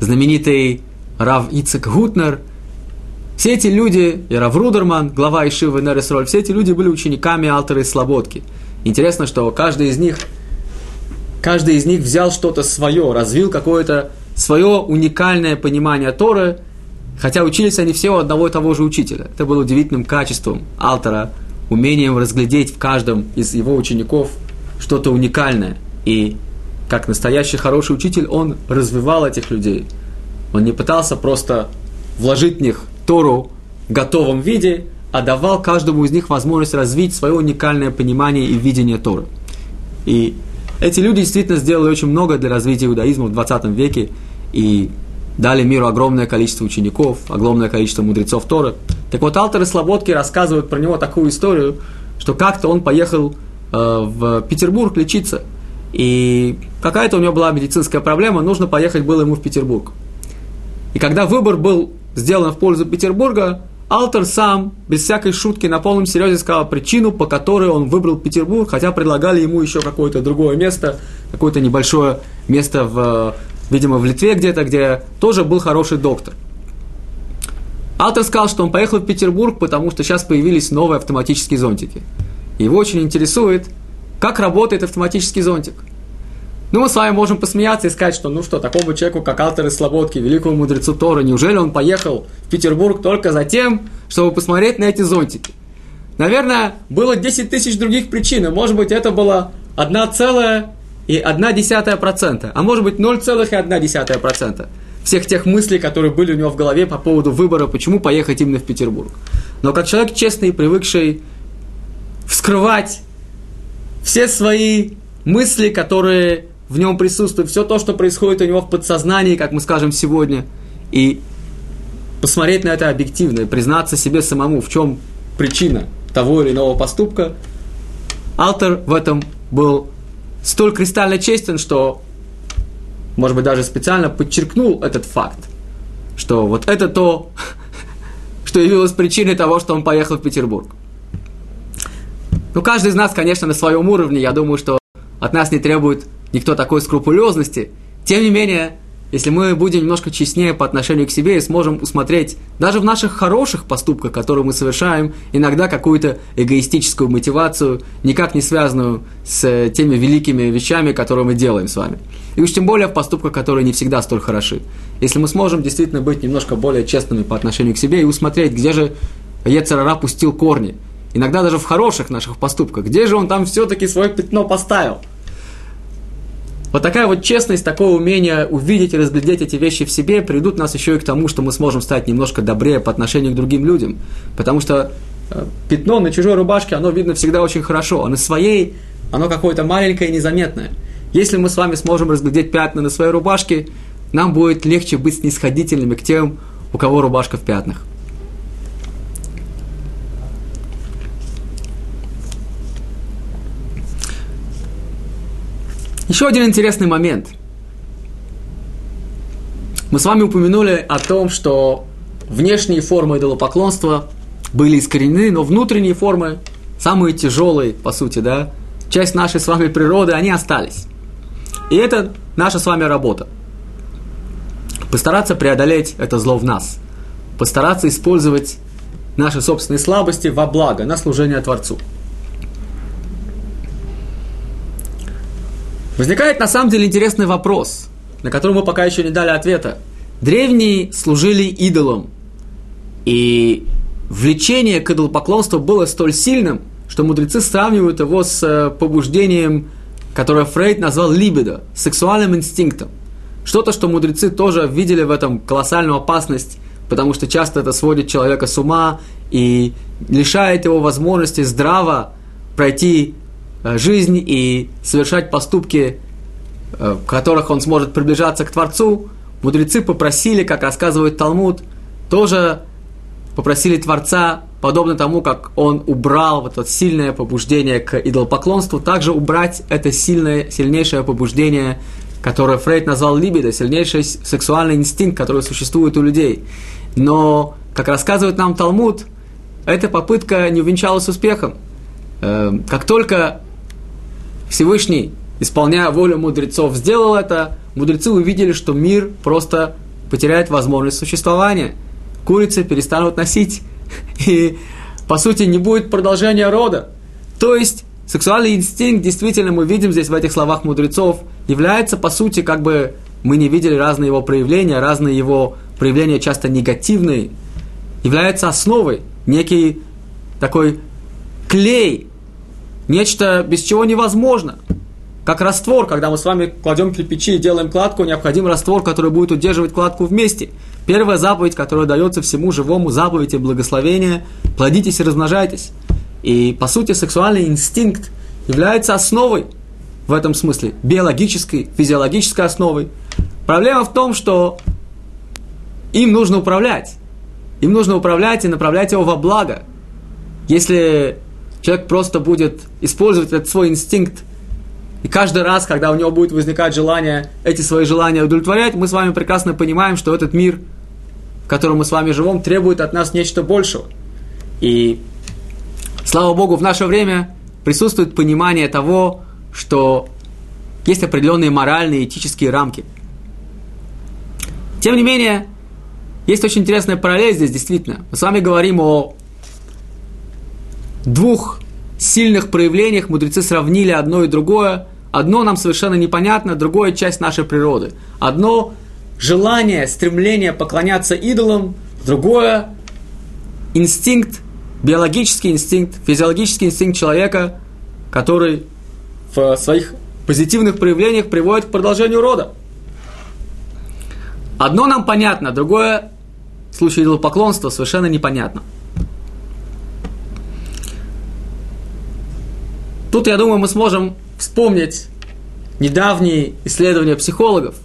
знаменитый Рав Ицек Гутнер, все эти люди, и Рав Рудерман, глава Ишивы Нересроль, все эти люди были учениками Алтера из Слободки. Интересно, что каждый из них, каждый из них взял что-то свое, развил какое-то свое уникальное понимание Торы, хотя учились они все у одного и того же учителя. Это было удивительным качеством Алтера, умением разглядеть в каждом из его учеников что-то уникальное. И как настоящий хороший учитель, он развивал этих людей – он не пытался просто вложить в них Тору в готовом виде, а давал каждому из них возможность развить свое уникальное понимание и видение Торы. И эти люди действительно сделали очень много для развития иудаизма в 20 веке и дали миру огромное количество учеников, огромное количество мудрецов Торы. Так вот, Алтер и Слободки рассказывают про него такую историю, что как-то он поехал э, в Петербург лечиться, и какая-то у него была медицинская проблема, нужно поехать было ему в Петербург. И когда выбор был сделан в пользу Петербурга, Алтер сам, без всякой шутки, на полном серьезе сказал причину, по которой он выбрал Петербург, хотя предлагали ему еще какое-то другое место, какое-то небольшое место, в, видимо, в Литве где-то, где тоже был хороший доктор. Алтер сказал, что он поехал в Петербург, потому что сейчас появились новые автоматические зонтики. Его очень интересует, как работает автоматический зонтик – ну, мы с вами можем посмеяться и сказать, что ну что, такому человеку, как Алтер из Слободки, великому мудрецу Тора, неужели он поехал в Петербург только за тем, чтобы посмотреть на эти зонтики? Наверное, было 10 тысяч других причин, и, может быть, это было 1 целая и 1 десятая процента, а может быть 0,1 десятая процента всех тех мыслей, которые были у него в голове по поводу выбора, почему поехать именно в Петербург. Но как человек честный, привыкший вскрывать все свои мысли, которые в нем присутствует все то, что происходит у него в подсознании, как мы скажем сегодня, и посмотреть на это объективно и признаться себе самому, в чем причина того или иного поступка, Алтер в этом был столь кристально честен, что, может быть, даже специально подчеркнул этот факт, что вот это то, что явилось причиной того, что он поехал в Петербург. Ну, каждый из нас, конечно, на своем уровне, я думаю, что от нас не требует никто такой скрупулезности. Тем не менее, если мы будем немножко честнее по отношению к себе и сможем усмотреть даже в наших хороших поступках, которые мы совершаем, иногда какую-то эгоистическую мотивацию, никак не связанную с теми великими вещами, которые мы делаем с вами. И уж тем более в поступках, которые не всегда столь хороши. Если мы сможем действительно быть немножко более честными по отношению к себе и усмотреть, где же Ецарара пустил корни, иногда даже в хороших наших поступках, где же он там все-таки свое пятно поставил – вот такая вот честность, такое умение увидеть и разглядеть эти вещи в себе приведут нас еще и к тому, что мы сможем стать немножко добрее по отношению к другим людям. Потому что э, пятно на чужой рубашке, оно видно всегда очень хорошо, а на своей оно какое-то маленькое и незаметное. Если мы с вами сможем разглядеть пятна на своей рубашке, нам будет легче быть снисходительными к тем, у кого рубашка в пятнах. Еще один интересный момент. Мы с вами упомянули о том, что внешние формы идолопоклонства были искоренены, но внутренние формы, самые тяжелые, по сути, да, часть нашей с вами природы, они остались. И это наша с вами работа. Постараться преодолеть это зло в нас. Постараться использовать наши собственные слабости во благо, на служение Творцу. Возникает на самом деле интересный вопрос, на который мы пока еще не дали ответа. Древние служили идолам, и влечение к идолопоклонству было столь сильным, что мудрецы сравнивают его с э, побуждением, которое Фрейд назвал либидо, сексуальным инстинктом. Что-то, что мудрецы тоже видели в этом колоссальную опасность, потому что часто это сводит человека с ума и лишает его возможности здраво пройти жизнь и совершать поступки, э, в которых он сможет приближаться к Творцу, мудрецы попросили, как рассказывает Талмуд, тоже попросили Творца, подобно тому, как он убрал вот это сильное побуждение к идолопоклонству, также убрать это сильное, сильнейшее побуждение, которое Фрейд назвал либидо, сильнейший сексуальный инстинкт, который существует у людей. Но, как рассказывает нам Талмуд, эта попытка не увенчалась успехом. Э, как только Всевышний, исполняя волю мудрецов, сделал это, мудрецы увидели, что мир просто потеряет возможность существования. Курицы перестанут носить, и, по сути, не будет продолжения рода. То есть, сексуальный инстинкт, действительно, мы видим здесь в этих словах мудрецов, является, по сути, как бы мы не видели разные его проявления, разные его проявления часто негативные, является основой, некий такой клей, нечто, без чего невозможно. Как раствор, когда мы с вами кладем кирпичи и делаем кладку, необходим раствор, который будет удерживать кладку вместе. Первая заповедь, которая дается всему живому, заповедь и благословение, плодитесь и размножайтесь. И, по сути, сексуальный инстинкт является основой в этом смысле, биологической, физиологической основой. Проблема в том, что им нужно управлять. Им нужно управлять и направлять его во благо. Если человек просто будет использовать этот свой инстинкт, и каждый раз, когда у него будет возникать желание эти свои желания удовлетворять, мы с вами прекрасно понимаем, что этот мир, в котором мы с вами живем, требует от нас нечто большего. И, слава Богу, в наше время присутствует понимание того, что есть определенные моральные и этические рамки. Тем не менее, есть очень интересная параллель здесь, действительно. Мы с вами говорим о двух сильных проявлениях мудрецы сравнили одно и другое. Одно нам совершенно непонятно, другое часть нашей природы. Одно желание, стремление поклоняться идолам, другое инстинкт, биологический инстинкт, физиологический инстинкт человека, который в своих позитивных проявлениях приводит к продолжению рода. Одно нам понятно, другое в случае идолопоклонства совершенно непонятно – Тут, я думаю, мы сможем вспомнить недавние исследования психологов.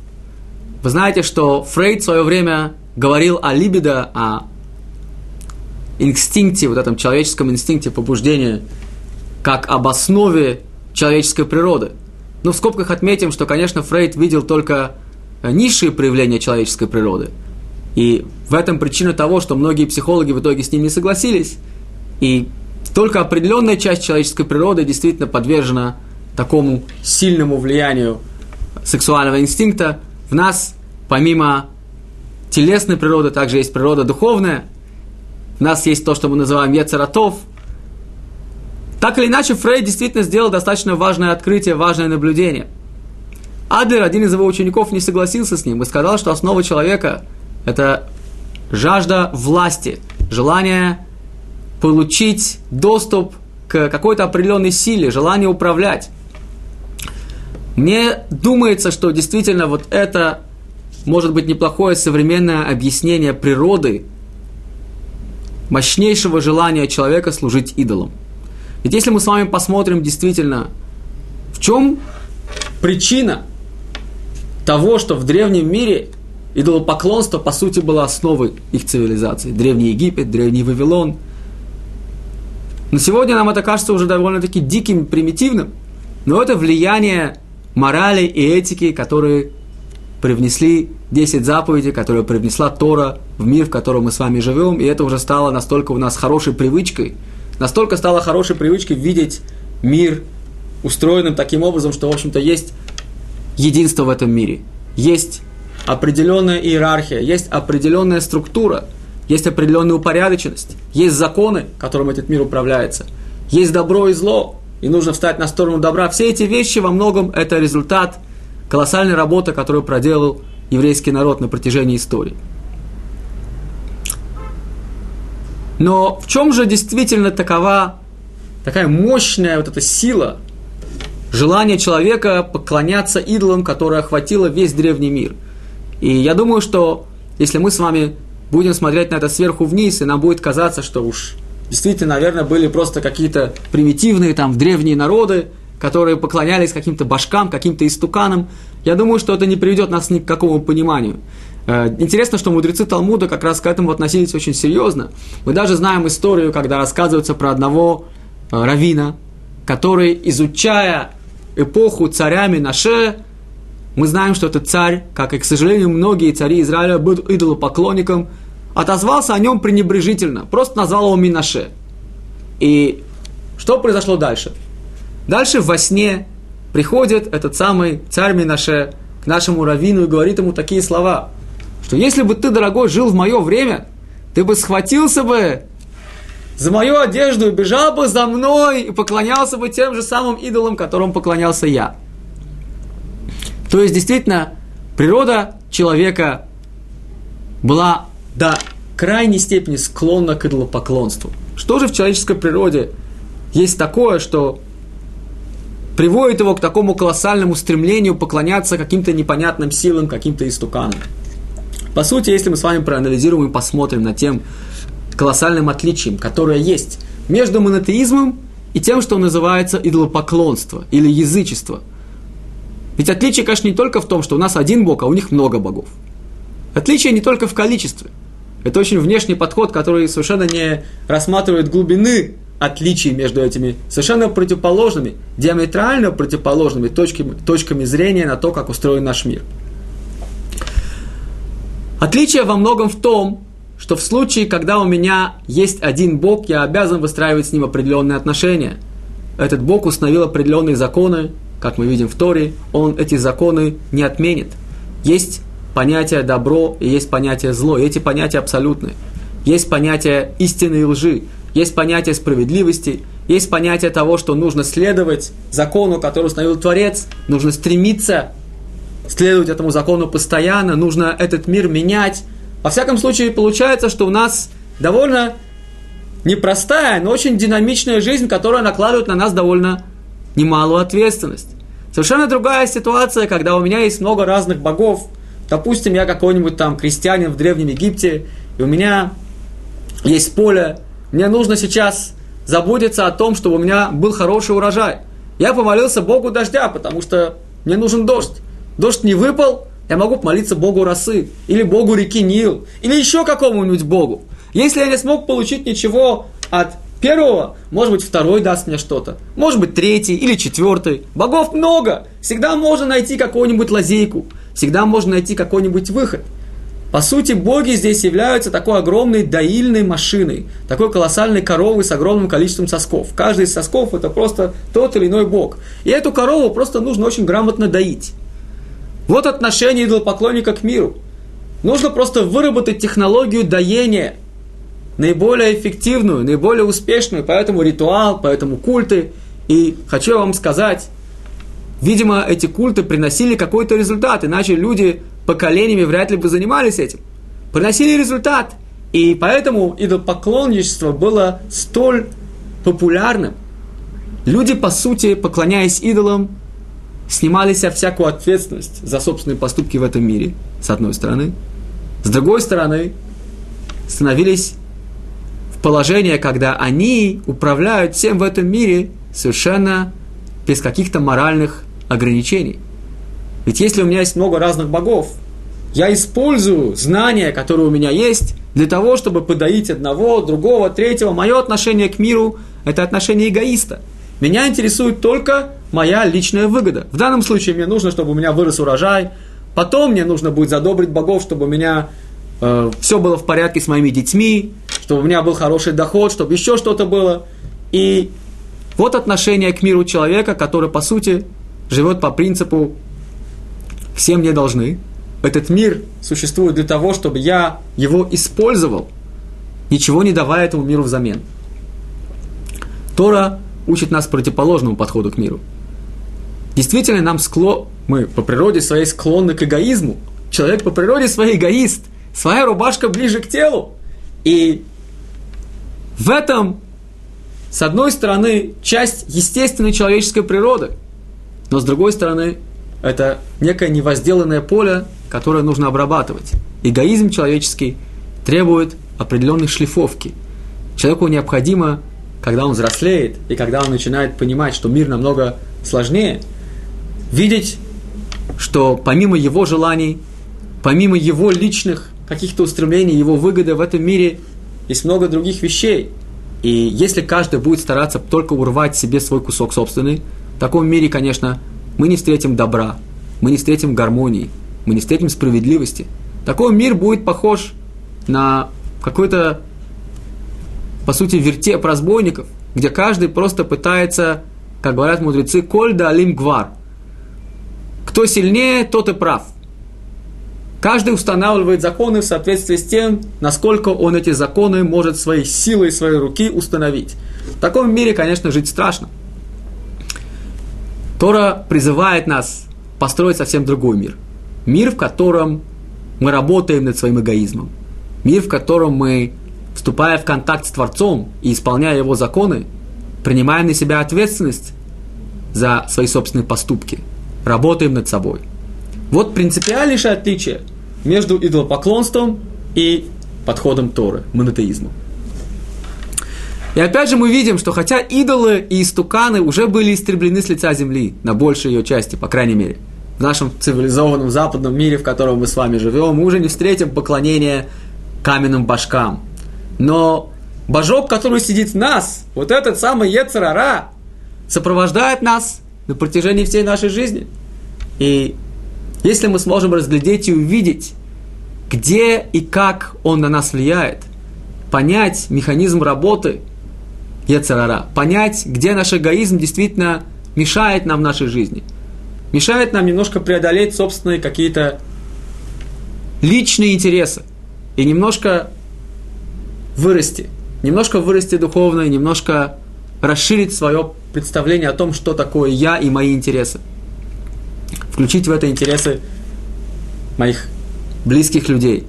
Вы знаете, что Фрейд в свое время говорил о либидо, о инстинкте, вот этом человеческом инстинкте побуждения, как об основе человеческой природы. Но в скобках отметим, что, конечно, Фрейд видел только э, низшие проявления человеческой природы. И в этом причина того, что многие психологи в итоге с ним не согласились. И только определенная часть человеческой природы действительно подвержена такому сильному влиянию сексуального инстинкта. В нас, помимо телесной природы, также есть природа духовная. У нас есть то, что мы называем Ецератов. Так или иначе, Фрейд действительно сделал достаточно важное открытие, важное наблюдение. Адлер, один из его учеников, не согласился с ним и сказал, что основа человека – это жажда власти, желание получить доступ к какой-то определенной силе, желание управлять. Мне думается, что действительно вот это может быть неплохое современное объяснение природы мощнейшего желания человека служить идолам. Ведь если мы с вами посмотрим действительно, в чем причина того, что в древнем мире идолопоклонство, по сути, было основой их цивилизации. Древний Египет, Древний Вавилон. Но сегодня нам это кажется уже довольно-таки диким, примитивным. Но это влияние морали и этики, которые привнесли 10 заповедей, которые привнесла Тора в мир, в котором мы с вами живем, и это уже стало настолько у нас хорошей привычкой, настолько стало хорошей привычкой видеть мир устроенным таким образом, что, в общем-то, есть единство в этом мире. Есть определенная иерархия, есть определенная структура, есть определенная упорядоченность, есть законы, которым этот мир управляется, есть добро и зло, и нужно встать на сторону добра. Все эти вещи во многом это результат колоссальной работы, которую проделал еврейский народ на протяжении истории. Но в чем же действительно такова такая мощная вот эта сила, желание человека поклоняться идолам, которое охватило весь древний мир? И я думаю, что если мы с вами будем смотреть на это сверху вниз, и нам будет казаться, что уж действительно, наверное, были просто какие-то примитивные там древние народы, которые поклонялись каким-то башкам, каким-то истуканам. Я думаю, что это не приведет нас ни к какому пониманию. Э, интересно, что мудрецы Талмуда как раз к этому относились очень серьезно. Мы даже знаем историю, когда рассказывается про одного э, равина, который, изучая эпоху царя Минаше, мы знаем, что этот царь, как и, к сожалению, многие цари Израиля, был идолопоклонником – отозвался о нем пренебрежительно, просто назвал его Минаше. И что произошло дальше? Дальше во сне приходит этот самый царь Минаше к нашему раввину и говорит ему такие слова, что если бы ты, дорогой, жил в мое время, ты бы схватился бы за мою одежду и бежал бы за мной и поклонялся бы тем же самым идолам, которым поклонялся я. То есть, действительно, природа человека была до крайней степени склонна к идолопоклонству. Что же в человеческой природе есть такое, что приводит его к такому колоссальному стремлению поклоняться каким-то непонятным силам, каким-то истуканам? По сути, если мы с вами проанализируем и посмотрим на тем колоссальным отличием, которое есть между монотеизмом и тем, что называется идолопоклонство или язычество. Ведь отличие, конечно, не только в том, что у нас один бог, а у них много богов. Отличие не только в количестве – это очень внешний подход, который совершенно не рассматривает глубины отличий между этими совершенно противоположными, диаметрально противоположными точками, точками зрения на то, как устроен наш мир. Отличие во многом в том, что в случае, когда у меня есть один Бог, я обязан выстраивать с ним определенные отношения. Этот Бог установил определенные законы, как мы видим в Торе, он эти законы не отменит. Есть понятие добро и есть понятие зло. И эти понятия абсолютны. Есть понятие истины и лжи, есть понятие справедливости, есть понятие того, что нужно следовать закону, который установил Творец, нужно стремиться следовать этому закону постоянно, нужно этот мир менять. Во всяком случае, получается, что у нас довольно непростая, но очень динамичная жизнь, которая накладывает на нас довольно немалую ответственность. Совершенно другая ситуация, когда у меня есть много разных богов – Допустим, я какой-нибудь там крестьянин в Древнем Египте, и у меня есть поле, мне нужно сейчас заботиться о том, чтобы у меня был хороший урожай. Я помолился Богу дождя, потому что мне нужен дождь. Дождь не выпал, я могу помолиться Богу росы, или Богу реки Нил, или еще какому-нибудь Богу. Если я не смог получить ничего от первого, может быть, второй даст мне что-то, может быть, третий или четвертый. Богов много, всегда можно найти какую-нибудь лазейку, всегда можно найти какой-нибудь выход. По сути, боги здесь являются такой огромной доильной машиной, такой колоссальной коровой с огромным количеством сосков. Каждый из сосков это просто тот или иной бог. И эту корову просто нужно очень грамотно доить. Вот отношение идолопоклонника к миру. Нужно просто выработать технологию доения, наиболее эффективную, наиболее успешную, поэтому ритуал, поэтому культы. И хочу вам сказать, видимо, эти культы приносили какой-то результат, иначе люди поколениями вряд ли бы занимались этим. Приносили результат, и поэтому идолопоклонничество было столь популярным. Люди, по сути, поклоняясь идолам, снимали себя всякую ответственность за собственные поступки в этом мире, с одной стороны. С другой стороны, становились в положение, когда они управляют всем в этом мире совершенно без каких-то моральных ограничений. Ведь если у меня есть много разных богов, я использую знания, которые у меня есть, для того, чтобы подоить одного, другого, третьего. Мое отношение к миру – это отношение эгоиста. Меня интересует только моя личная выгода. В данном случае мне нужно, чтобы у меня вырос урожай, потом мне нужно будет задобрить богов, чтобы у меня э, все было в порядке с моими детьми, чтобы у меня был хороший доход, чтобы еще что-то было. И вот отношение к миру человека, который, по сути, живет по принципу «все мне должны». Этот мир существует для того, чтобы я его использовал, ничего не давая этому миру взамен. Тора учит нас противоположному подходу к миру – Действительно, нам скло... мы по природе своей склонны к эгоизму. Человек по природе своей эгоист. Своя рубашка ближе к телу. И в этом, с одной стороны, часть естественной человеческой природы, но с другой стороны, это некое невозделанное поле, которое нужно обрабатывать. Эгоизм человеческий требует определенной шлифовки. Человеку необходимо, когда он взрослеет и когда он начинает понимать, что мир намного сложнее – видеть, что помимо его желаний, помимо его личных каких-то устремлений, его выгоды в этом мире, есть много других вещей. И если каждый будет стараться только урвать себе свой кусок собственный, в таком мире, конечно, мы не встретим добра, мы не встретим гармонии, мы не встретим справедливости. Такой мир будет похож на какой-то, по сути, вертеп разбойников, где каждый просто пытается, как говорят мудрецы, коль да алим гвар – кто сильнее, тот и прав. Каждый устанавливает законы в соответствии с тем, насколько он эти законы может своей силой, своей руки установить. В таком мире, конечно, жить страшно. Тора призывает нас построить совсем другой мир. Мир, в котором мы работаем над своим эгоизмом. Мир, в котором мы, вступая в контакт с Творцом и исполняя его законы, принимаем на себя ответственность за свои собственные поступки – работаем над собой. Вот принципиальнейшее отличие между идолопоклонством и подходом Торы, монотеизмом. И опять же мы видим, что хотя идолы и истуканы уже были истреблены с лица земли, на большей ее части, по крайней мере, в нашем цивилизованном западном мире, в котором мы с вами живем, мы уже не встретим поклонение каменным башкам. Но божок, который сидит в нас, вот этот самый Ецарара, сопровождает нас на протяжении всей нашей жизни. И если мы сможем разглядеть и увидеть, где и как он на нас влияет, понять механизм работы Ецарара, понять, где наш эгоизм действительно мешает нам в нашей жизни, мешает нам немножко преодолеть собственные какие-то личные интересы и немножко вырасти, немножко вырасти духовно и немножко расширить свое представление о том, что такое я и мои интересы. Включить в это интересы моих близких людей.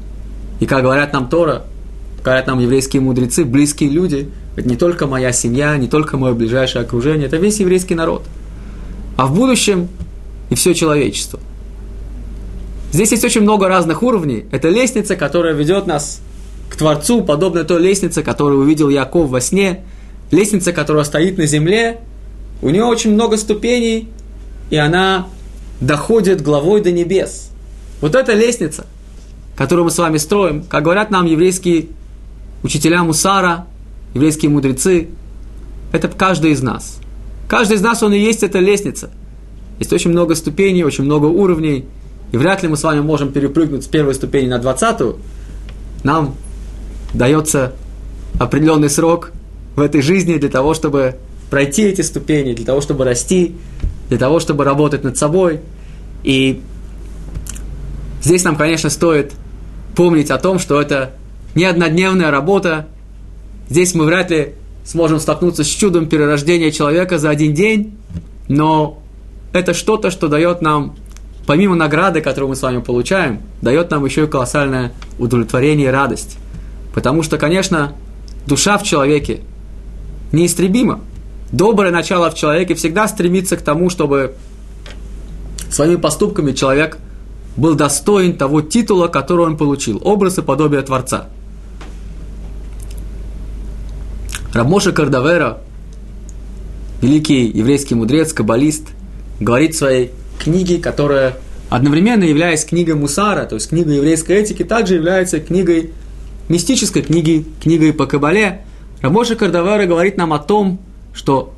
И как говорят нам Тора, говорят нам еврейские мудрецы, близкие люди, это не только моя семья, не только мое ближайшее окружение, это весь еврейский народ. А в будущем и все человечество. Здесь есть очень много разных уровней. Это лестница, которая ведет нас к Творцу, подобная той лестнице, которую увидел Яков во сне – лестница, которая стоит на земле, у нее очень много ступеней, и она доходит главой до небес. Вот эта лестница, которую мы с вами строим, как говорят нам еврейские учителя Мусара, еврейские мудрецы, это каждый из нас. Каждый из нас, он и есть эта лестница. Есть очень много ступеней, очень много уровней, и вряд ли мы с вами можем перепрыгнуть с первой ступени на двадцатую. Нам дается определенный срок в этой жизни для того, чтобы пройти эти ступени, для того, чтобы расти, для того, чтобы работать над собой. И здесь нам, конечно, стоит помнить о том, что это не однодневная работа. Здесь мы вряд ли сможем столкнуться с чудом перерождения человека за один день, но это что-то, что дает нам, помимо награды, которую мы с вами получаем, дает нам еще и колоссальное удовлетворение и радость. Потому что, конечно, душа в человеке неистребима. Доброе начало в человеке всегда стремится к тому, чтобы своими поступками человек был достоин того титула, который он получил, образ и подобие Творца – Рабмоша Кардавера, великий еврейский мудрец, каббалист, говорит в своей книге, которая одновременно являясь книгой Мусара, то есть книгой еврейской этики, также является книгой мистической книги, книгой по Кабале. Рабоша Кардавера говорит нам о том, что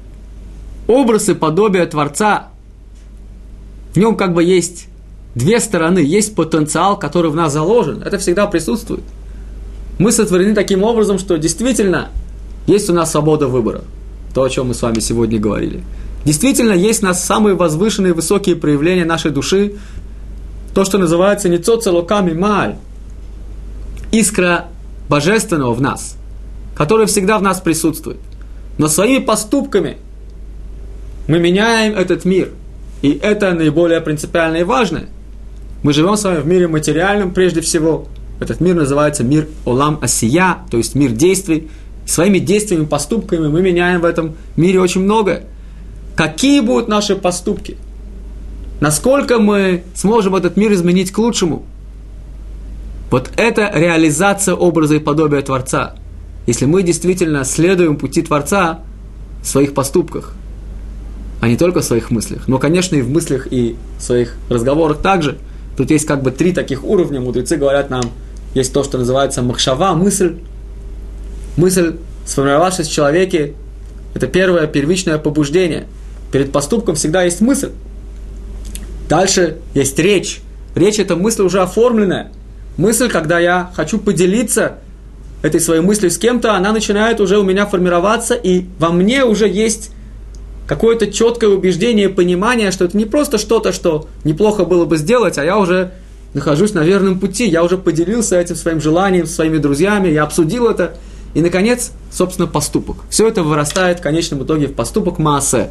образ и подобие Творца, в нем как бы есть две стороны, есть потенциал, который в нас заложен, это всегда присутствует. Мы сотворены таким образом, что действительно – есть у нас свобода выбора. То, о чем мы с вами сегодня говорили. Действительно, есть у нас самые возвышенные, высокие проявления нашей души. То, что называется «ницо целоками маль». Искра божественного в нас, которая всегда в нас присутствует. Но своими поступками мы меняем этот мир. И это наиболее принципиально и важное. Мы живем с вами в мире материальном прежде всего. Этот мир называется мир Олам Асия, то есть мир действий, Своими действиями, поступками мы меняем в этом мире очень много. Какие будут наши поступки? Насколько мы сможем этот мир изменить к лучшему? Вот это реализация образа и подобия Творца. Если мы действительно следуем пути Творца в своих поступках, а не только в своих мыслях, но, конечно, и в мыслях, и в своих разговорах также. Тут есть как бы три таких уровня. Мудрецы говорят нам, есть то, что называется махшава, мысль, мысль, сформировавшись в человеке, это первое первичное побуждение. Перед поступком всегда есть мысль. Дальше есть речь. Речь – это мысль уже оформленная. Мысль, когда я хочу поделиться этой своей мыслью с кем-то, она начинает уже у меня формироваться, и во мне уже есть какое-то четкое убеждение, понимание, что это не просто что-то, что неплохо было бы сделать, а я уже нахожусь на верном пути, я уже поделился этим своим желанием, своими друзьями, я обсудил это, и, наконец, собственно, поступок. Все это вырастает в конечном итоге в поступок Маасе.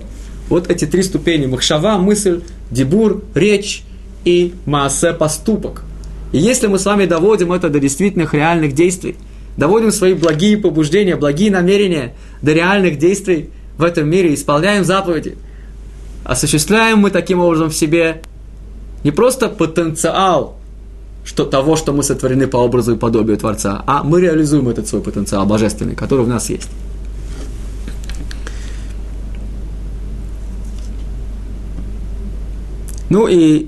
Вот эти три ступени. Махшава, мысль, дебур, речь и Маасе, поступок. И если мы с вами доводим это до действительных реальных действий, доводим свои благие побуждения, благие намерения до реальных действий в этом мире, исполняем заповеди, осуществляем мы таким образом в себе не просто потенциал что, того, что мы сотворены по образу и подобию Творца, а мы реализуем этот свой потенциал божественный, который в нас есть. Ну и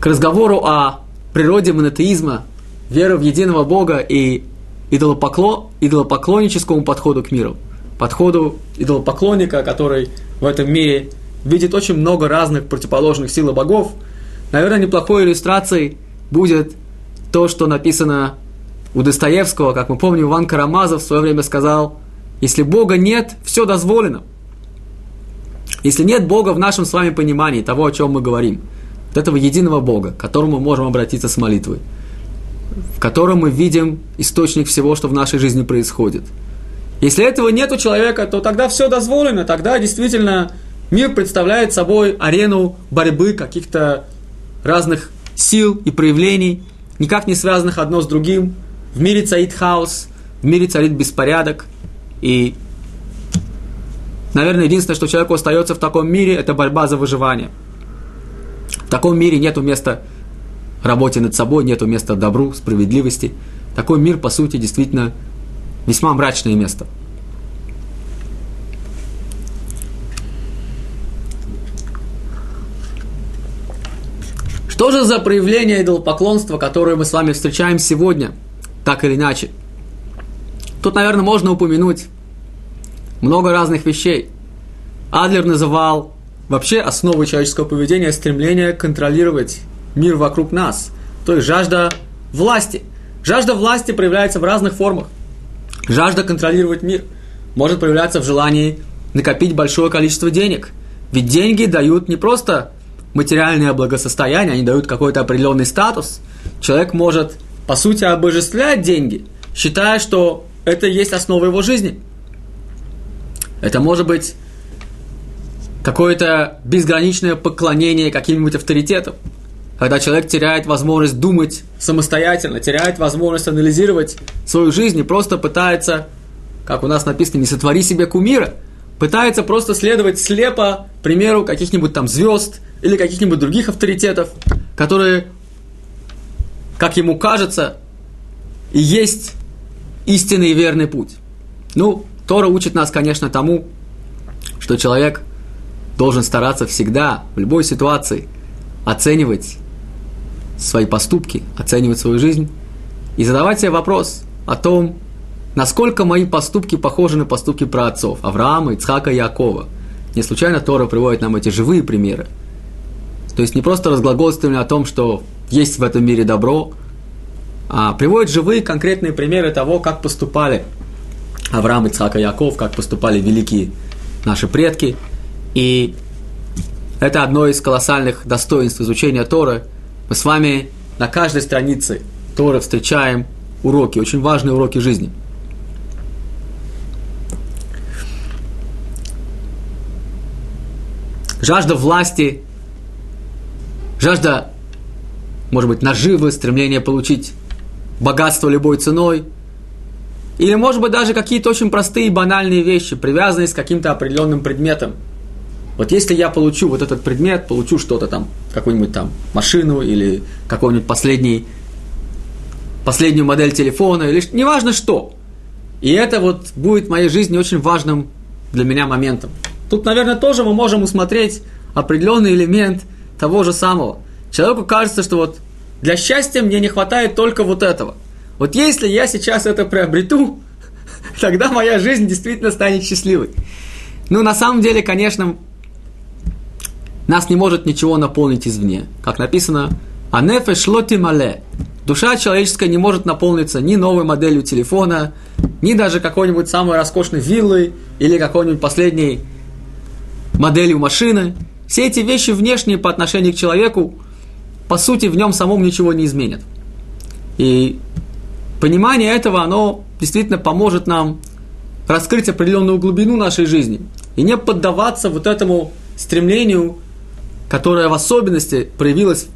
к разговору о природе монотеизма, веры в единого Бога и идолопокло, идолопоклонническому подходу к миру, подходу идолопоклонника, который в этом мире видит очень много разных противоположных сил и богов – Наверное, неплохой иллюстрацией будет то, что написано у Достоевского, как мы помним, Иван Карамазов в свое время сказал, если Бога нет, все дозволено. Если нет Бога в нашем с вами понимании того, о чем мы говорим, вот этого единого Бога, к которому мы можем обратиться с молитвой, в котором мы видим источник всего, что в нашей жизни происходит. Если этого нет у человека, то тогда все дозволено, тогда действительно мир представляет собой арену борьбы каких-то разных сил и проявлений, никак не связанных одно с другим. В мире царит хаос, в мире царит беспорядок. И, наверное, единственное, что человеку остается в таком мире, это борьба за выживание. В таком мире нет места работе над собой, нет места добру, справедливости. Такой мир, по сути, действительно весьма мрачное место – Что же за проявление идолопоклонства, которое мы с вами встречаем сегодня, так или иначе? Тут, наверное, можно упомянуть много разных вещей. Адлер называл вообще основой человеческого поведения стремление контролировать мир вокруг нас. То есть жажда власти. Жажда власти проявляется в разных формах. Жажда контролировать мир может проявляться в желании накопить большое количество денег. Ведь деньги дают не просто материальное благосостояние, они дают какой-то определенный статус. Человек может, по сути, обожествлять деньги, считая, что это есть основа его жизни. Это может быть какое-то безграничное поклонение каким-нибудь авторитетам. Когда человек теряет возможность думать самостоятельно, теряет возможность анализировать свою жизнь и просто пытается, как у нас написано, не сотвори себе кумира, пытается просто следовать слепо примеру каких-нибудь там звезд или каких-нибудь других авторитетов, которые, как ему кажется, и есть истинный и верный путь. Ну, Тора учит нас, конечно, тому, что человек должен стараться всегда, в любой ситуации, оценивать свои поступки, оценивать свою жизнь и задавать себе вопрос о том, насколько мои поступки похожи на поступки праотцов Авраама, Ицхака и Якова. Не случайно Тора приводит нам эти живые примеры. То есть не просто разглагольствование о том, что есть в этом мире добро, а приводит живые конкретные примеры того, как поступали Авраам, Ицхак и Яков, как поступали великие наши предки. И это одно из колоссальных достоинств изучения Торы. Мы с вами на каждой странице Торы встречаем уроки, очень важные уроки жизни. Жажда власти, жажда, может быть, наживы, стремление получить богатство любой ценой, или, может быть, даже какие-то очень простые банальные вещи, привязанные с каким-то определенным предметом. Вот если я получу вот этот предмет, получу что-то там, какую-нибудь там машину или какой-нибудь последний, последнюю модель телефона, или неважно что. И это вот будет в моей жизни очень важным для меня моментом. Тут, наверное, тоже мы можем усмотреть определенный элемент того же самого. Человеку кажется, что вот для счастья мне не хватает только вот этого. Вот если я сейчас это приобрету, тогда моя жизнь действительно станет счастливой. Ну, на самом деле, конечно, нас не может ничего наполнить извне. Как написано, «Анефе шлоти мале». Душа человеческая не может наполниться ни новой моделью телефона, ни даже какой-нибудь самой роскошной виллой или какой-нибудь последней моделью машины. Все эти вещи внешние по отношению к человеку по сути, в нем самом ничего не изменит. И понимание этого, оно действительно поможет нам раскрыть определенную глубину нашей жизни и не поддаваться вот этому стремлению, которое в особенности проявилось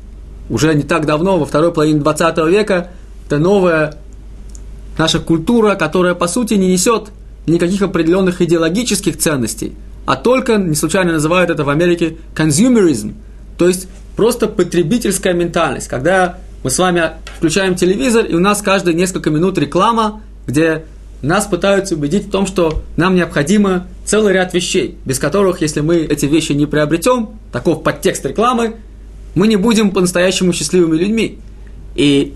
уже не так давно, во второй половине 20 века, это новая наша культура, которая по сути не несет никаких определенных идеологических ценностей, а только, не случайно называют это в Америке, consumerism, то есть просто потребительская ментальность, когда мы с вами включаем телевизор, и у нас каждые несколько минут реклама, где нас пытаются убедить в том, что нам необходимо целый ряд вещей, без которых, если мы эти вещи не приобретем, таков подтекст рекламы, мы не будем по-настоящему счастливыми людьми. И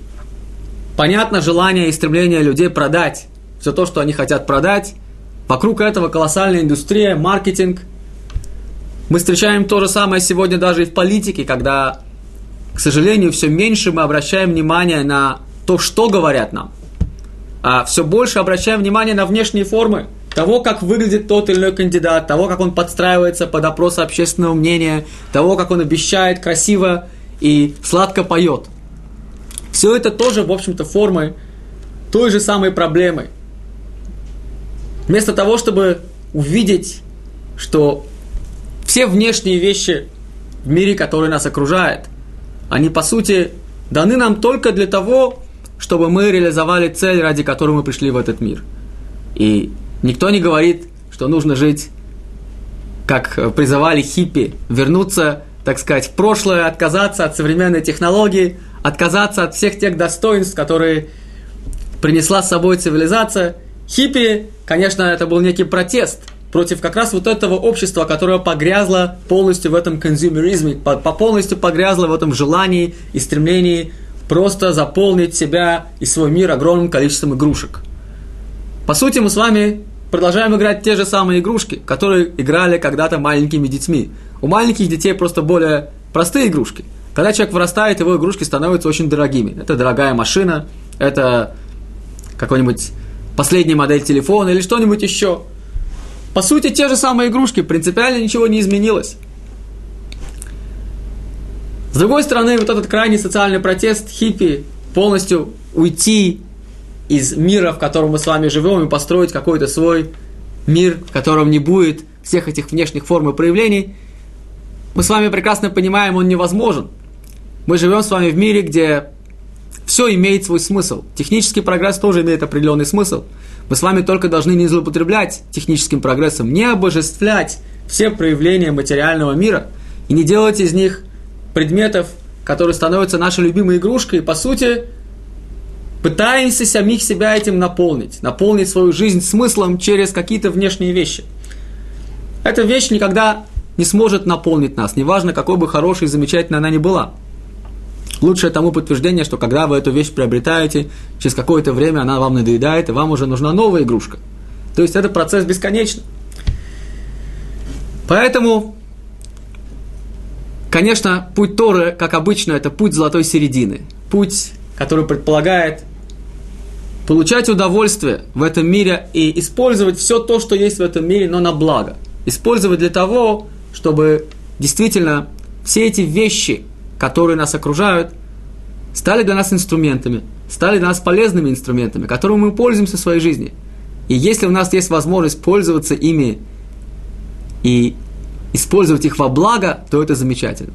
понятно желание и стремление людей продать все то, что они хотят продать. Вокруг этого колоссальная индустрия, маркетинг – мы встречаем то же самое сегодня даже и в политике, когда, к сожалению, все меньше мы обращаем внимание на то, что говорят нам, а все больше обращаем внимание на внешние формы того, как выглядит тот или иной кандидат, того, как он подстраивается под опросы общественного мнения, того, как он обещает красиво и сладко поет. Все это тоже, в общем-то, формы той же самой проблемы. Вместо того, чтобы увидеть, что все внешние вещи в мире, который нас окружает, они, по сути, даны нам только для того, чтобы мы реализовали цель, ради которой мы пришли в этот мир. И никто не говорит, что нужно жить, как призывали хиппи, вернуться, так сказать, в прошлое, отказаться от современной технологии, отказаться от всех тех достоинств, которые принесла с собой цивилизация. Хиппи, конечно, это был некий протест против как раз вот этого общества, которое погрязло полностью в этом консюмеризме, по, по полностью погрязло в этом желании и стремлении просто заполнить себя и свой мир огромным количеством игрушек. По сути, мы с вами продолжаем играть те же самые игрушки, которые играли когда-то маленькими детьми. У маленьких детей просто более простые игрушки. Когда человек вырастает, его игрушки становятся очень дорогими. Это дорогая машина, это какой-нибудь последняя модель телефона или что-нибудь еще. По сути, те же самые игрушки, принципиально ничего не изменилось. С другой стороны, вот этот крайний социальный протест хиппи полностью уйти из мира, в котором мы с вами живем, и построить какой-то свой мир, в котором не будет всех этих внешних форм и проявлений, мы с вами прекрасно понимаем, он невозможен. Мы живем с вами в мире, где все имеет свой смысл. Технический прогресс тоже имеет определенный смысл. Мы с вами только должны не злоупотреблять техническим прогрессом, не обожествлять все проявления материального мира и не делать из них предметов, которые становятся нашей любимой игрушкой, и по сути пытаемся самих себя этим наполнить, наполнить свою жизнь смыслом через какие-то внешние вещи. Эта вещь никогда не сможет наполнить нас, неважно, какой бы хорошей и замечательной она ни была. Лучшее тому подтверждение, что когда вы эту вещь приобретаете, через какое-то время она вам надоедает, и вам уже нужна новая игрушка. То есть это процесс бесконечный. Поэтому Конечно, путь Торы, как обычно, это путь золотой середины. Путь, который предполагает получать удовольствие в этом мире и использовать все то, что есть в этом мире, но на благо. Использовать для того, чтобы действительно все эти вещи, которые нас окружают, стали для нас инструментами, стали для нас полезными инструментами, которыми мы пользуемся в своей жизни. И если у нас есть возможность пользоваться ими и использовать их во благо, то это замечательно.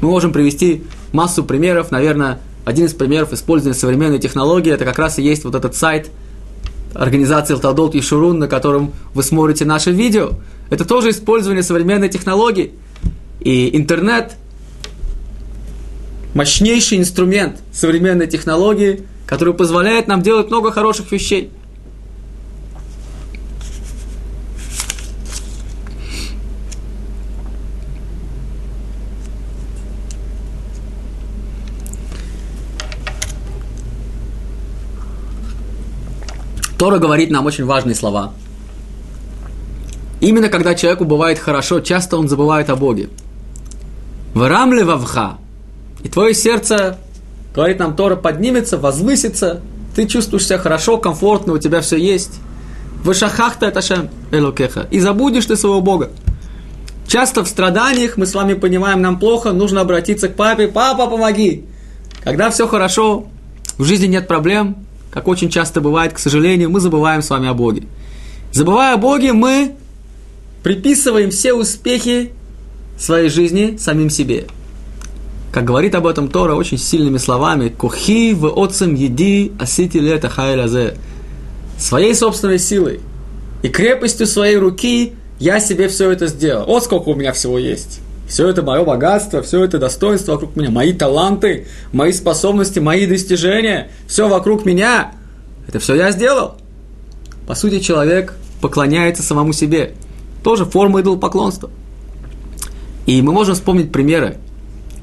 Мы можем привести массу примеров. Наверное, один из примеров использования современной технологии, это как раз и есть вот этот сайт организации Алтадолт и Шурун, на котором вы смотрите наше видео. Это тоже использование современной технологии. И интернет – мощнейший инструмент современной технологии, который позволяет нам делать много хороших вещей. Тора говорит нам очень важные слова. Именно когда человеку бывает хорошо, часто он забывает о Боге. Врам ли вавха? И твое сердце, говорит нам Тора, поднимется, возвысится, ты чувствуешь себя хорошо, комфортно, у тебя все есть. Вышахахта это шем элокеха. И забудешь ты своего Бога. Часто в страданиях мы с вами понимаем, нам плохо, нужно обратиться к папе, папа, помоги. Когда все хорошо, в жизни нет проблем, как очень часто бывает, к сожалению, мы забываем с вами о Боге. Забывая о Боге, мы приписываем все успехи своей жизни самим себе. Как говорит об этом Тора очень сильными словами, «Кухи в отцем еди асити лета хайлязе». Своей собственной силой и крепостью своей руки я себе все это сделал. Вот сколько у меня всего есть. Все это мое богатство, все это достоинство вокруг меня, мои таланты, мои способности, мои достижения, все вокруг меня. Это все я сделал. По сути, человек поклоняется самому себе. Тоже форма идолопоклонства. И мы можем вспомнить примеры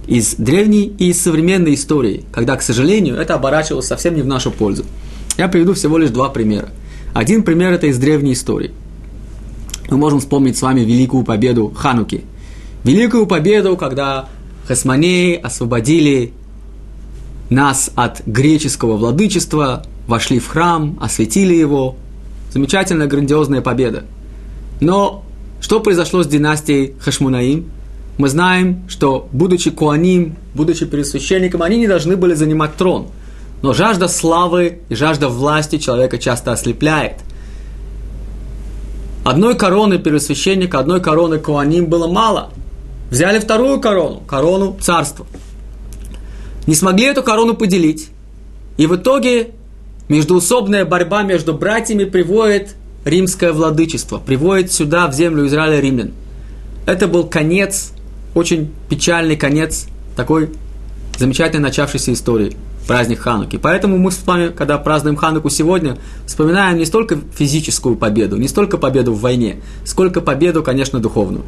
из древней и из современной истории, когда, к сожалению, это оборачивалось совсем не в нашу пользу. Я приведу всего лишь два примера. Один пример это из древней истории. Мы можем вспомнить с вами великую победу Хануки – великую победу, когда хасманеи освободили нас от греческого владычества, вошли в храм, осветили его. Замечательная, грандиозная победа. Но что произошло с династией Хашмунаим? Мы знаем, что, будучи куаним, будучи пересвященником, они не должны были занимать трон. Но жажда славы и жажда власти человека часто ослепляет. Одной короны первосвященника, одной короны куаним было мало – Взяли вторую корону, корону царства. Не смогли эту корону поделить. И в итоге междуусобная борьба между братьями приводит римское владычество, приводит сюда, в землю Израиля, римлян. Это был конец, очень печальный конец такой замечательной начавшейся истории, праздник Хануки. Поэтому мы с вами, когда празднуем Хануку сегодня, вспоминаем не столько физическую победу, не столько победу в войне, сколько победу, конечно, духовную.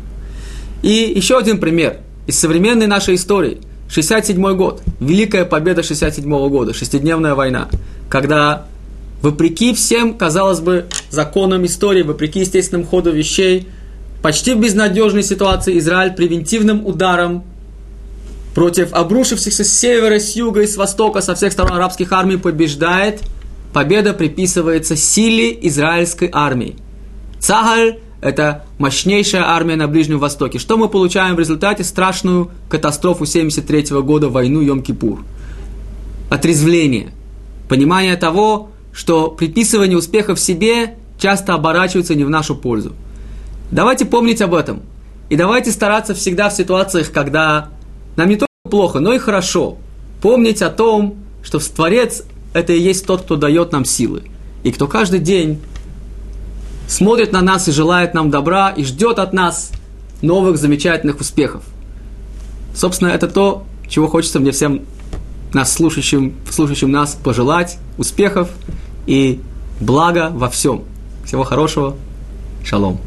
И еще один пример из современной нашей истории. 67 год. Великая победа 67 года. Шестидневная война. Когда вопреки всем, казалось бы, законам истории, вопреки естественному ходу вещей, почти в безнадежной ситуации Израиль превентивным ударом против обрушившихся с севера, с юга и с востока, со всех сторон арабских армий побеждает. Победа приписывается силе израильской армии. Цагаль – это мощнейшая армия на Ближнем Востоке. Что мы получаем в результате? Страшную катастрофу 73 года, войну Йом-Кипур. Отрезвление. Понимание того, что приписывание успехов себе часто оборачивается не в нашу пользу. Давайте помнить об этом. И давайте стараться всегда в ситуациях, когда нам не только плохо, но и хорошо, помнить о том, что Творец – это и есть тот, кто дает нам силы. И кто каждый день смотрит на нас и желает нам добра, и ждет от нас новых замечательных успехов. Собственно, это то, чего хочется мне всем нас, слушающим, слушающим нас, пожелать успехов и блага во всем. Всего хорошего. Шалом.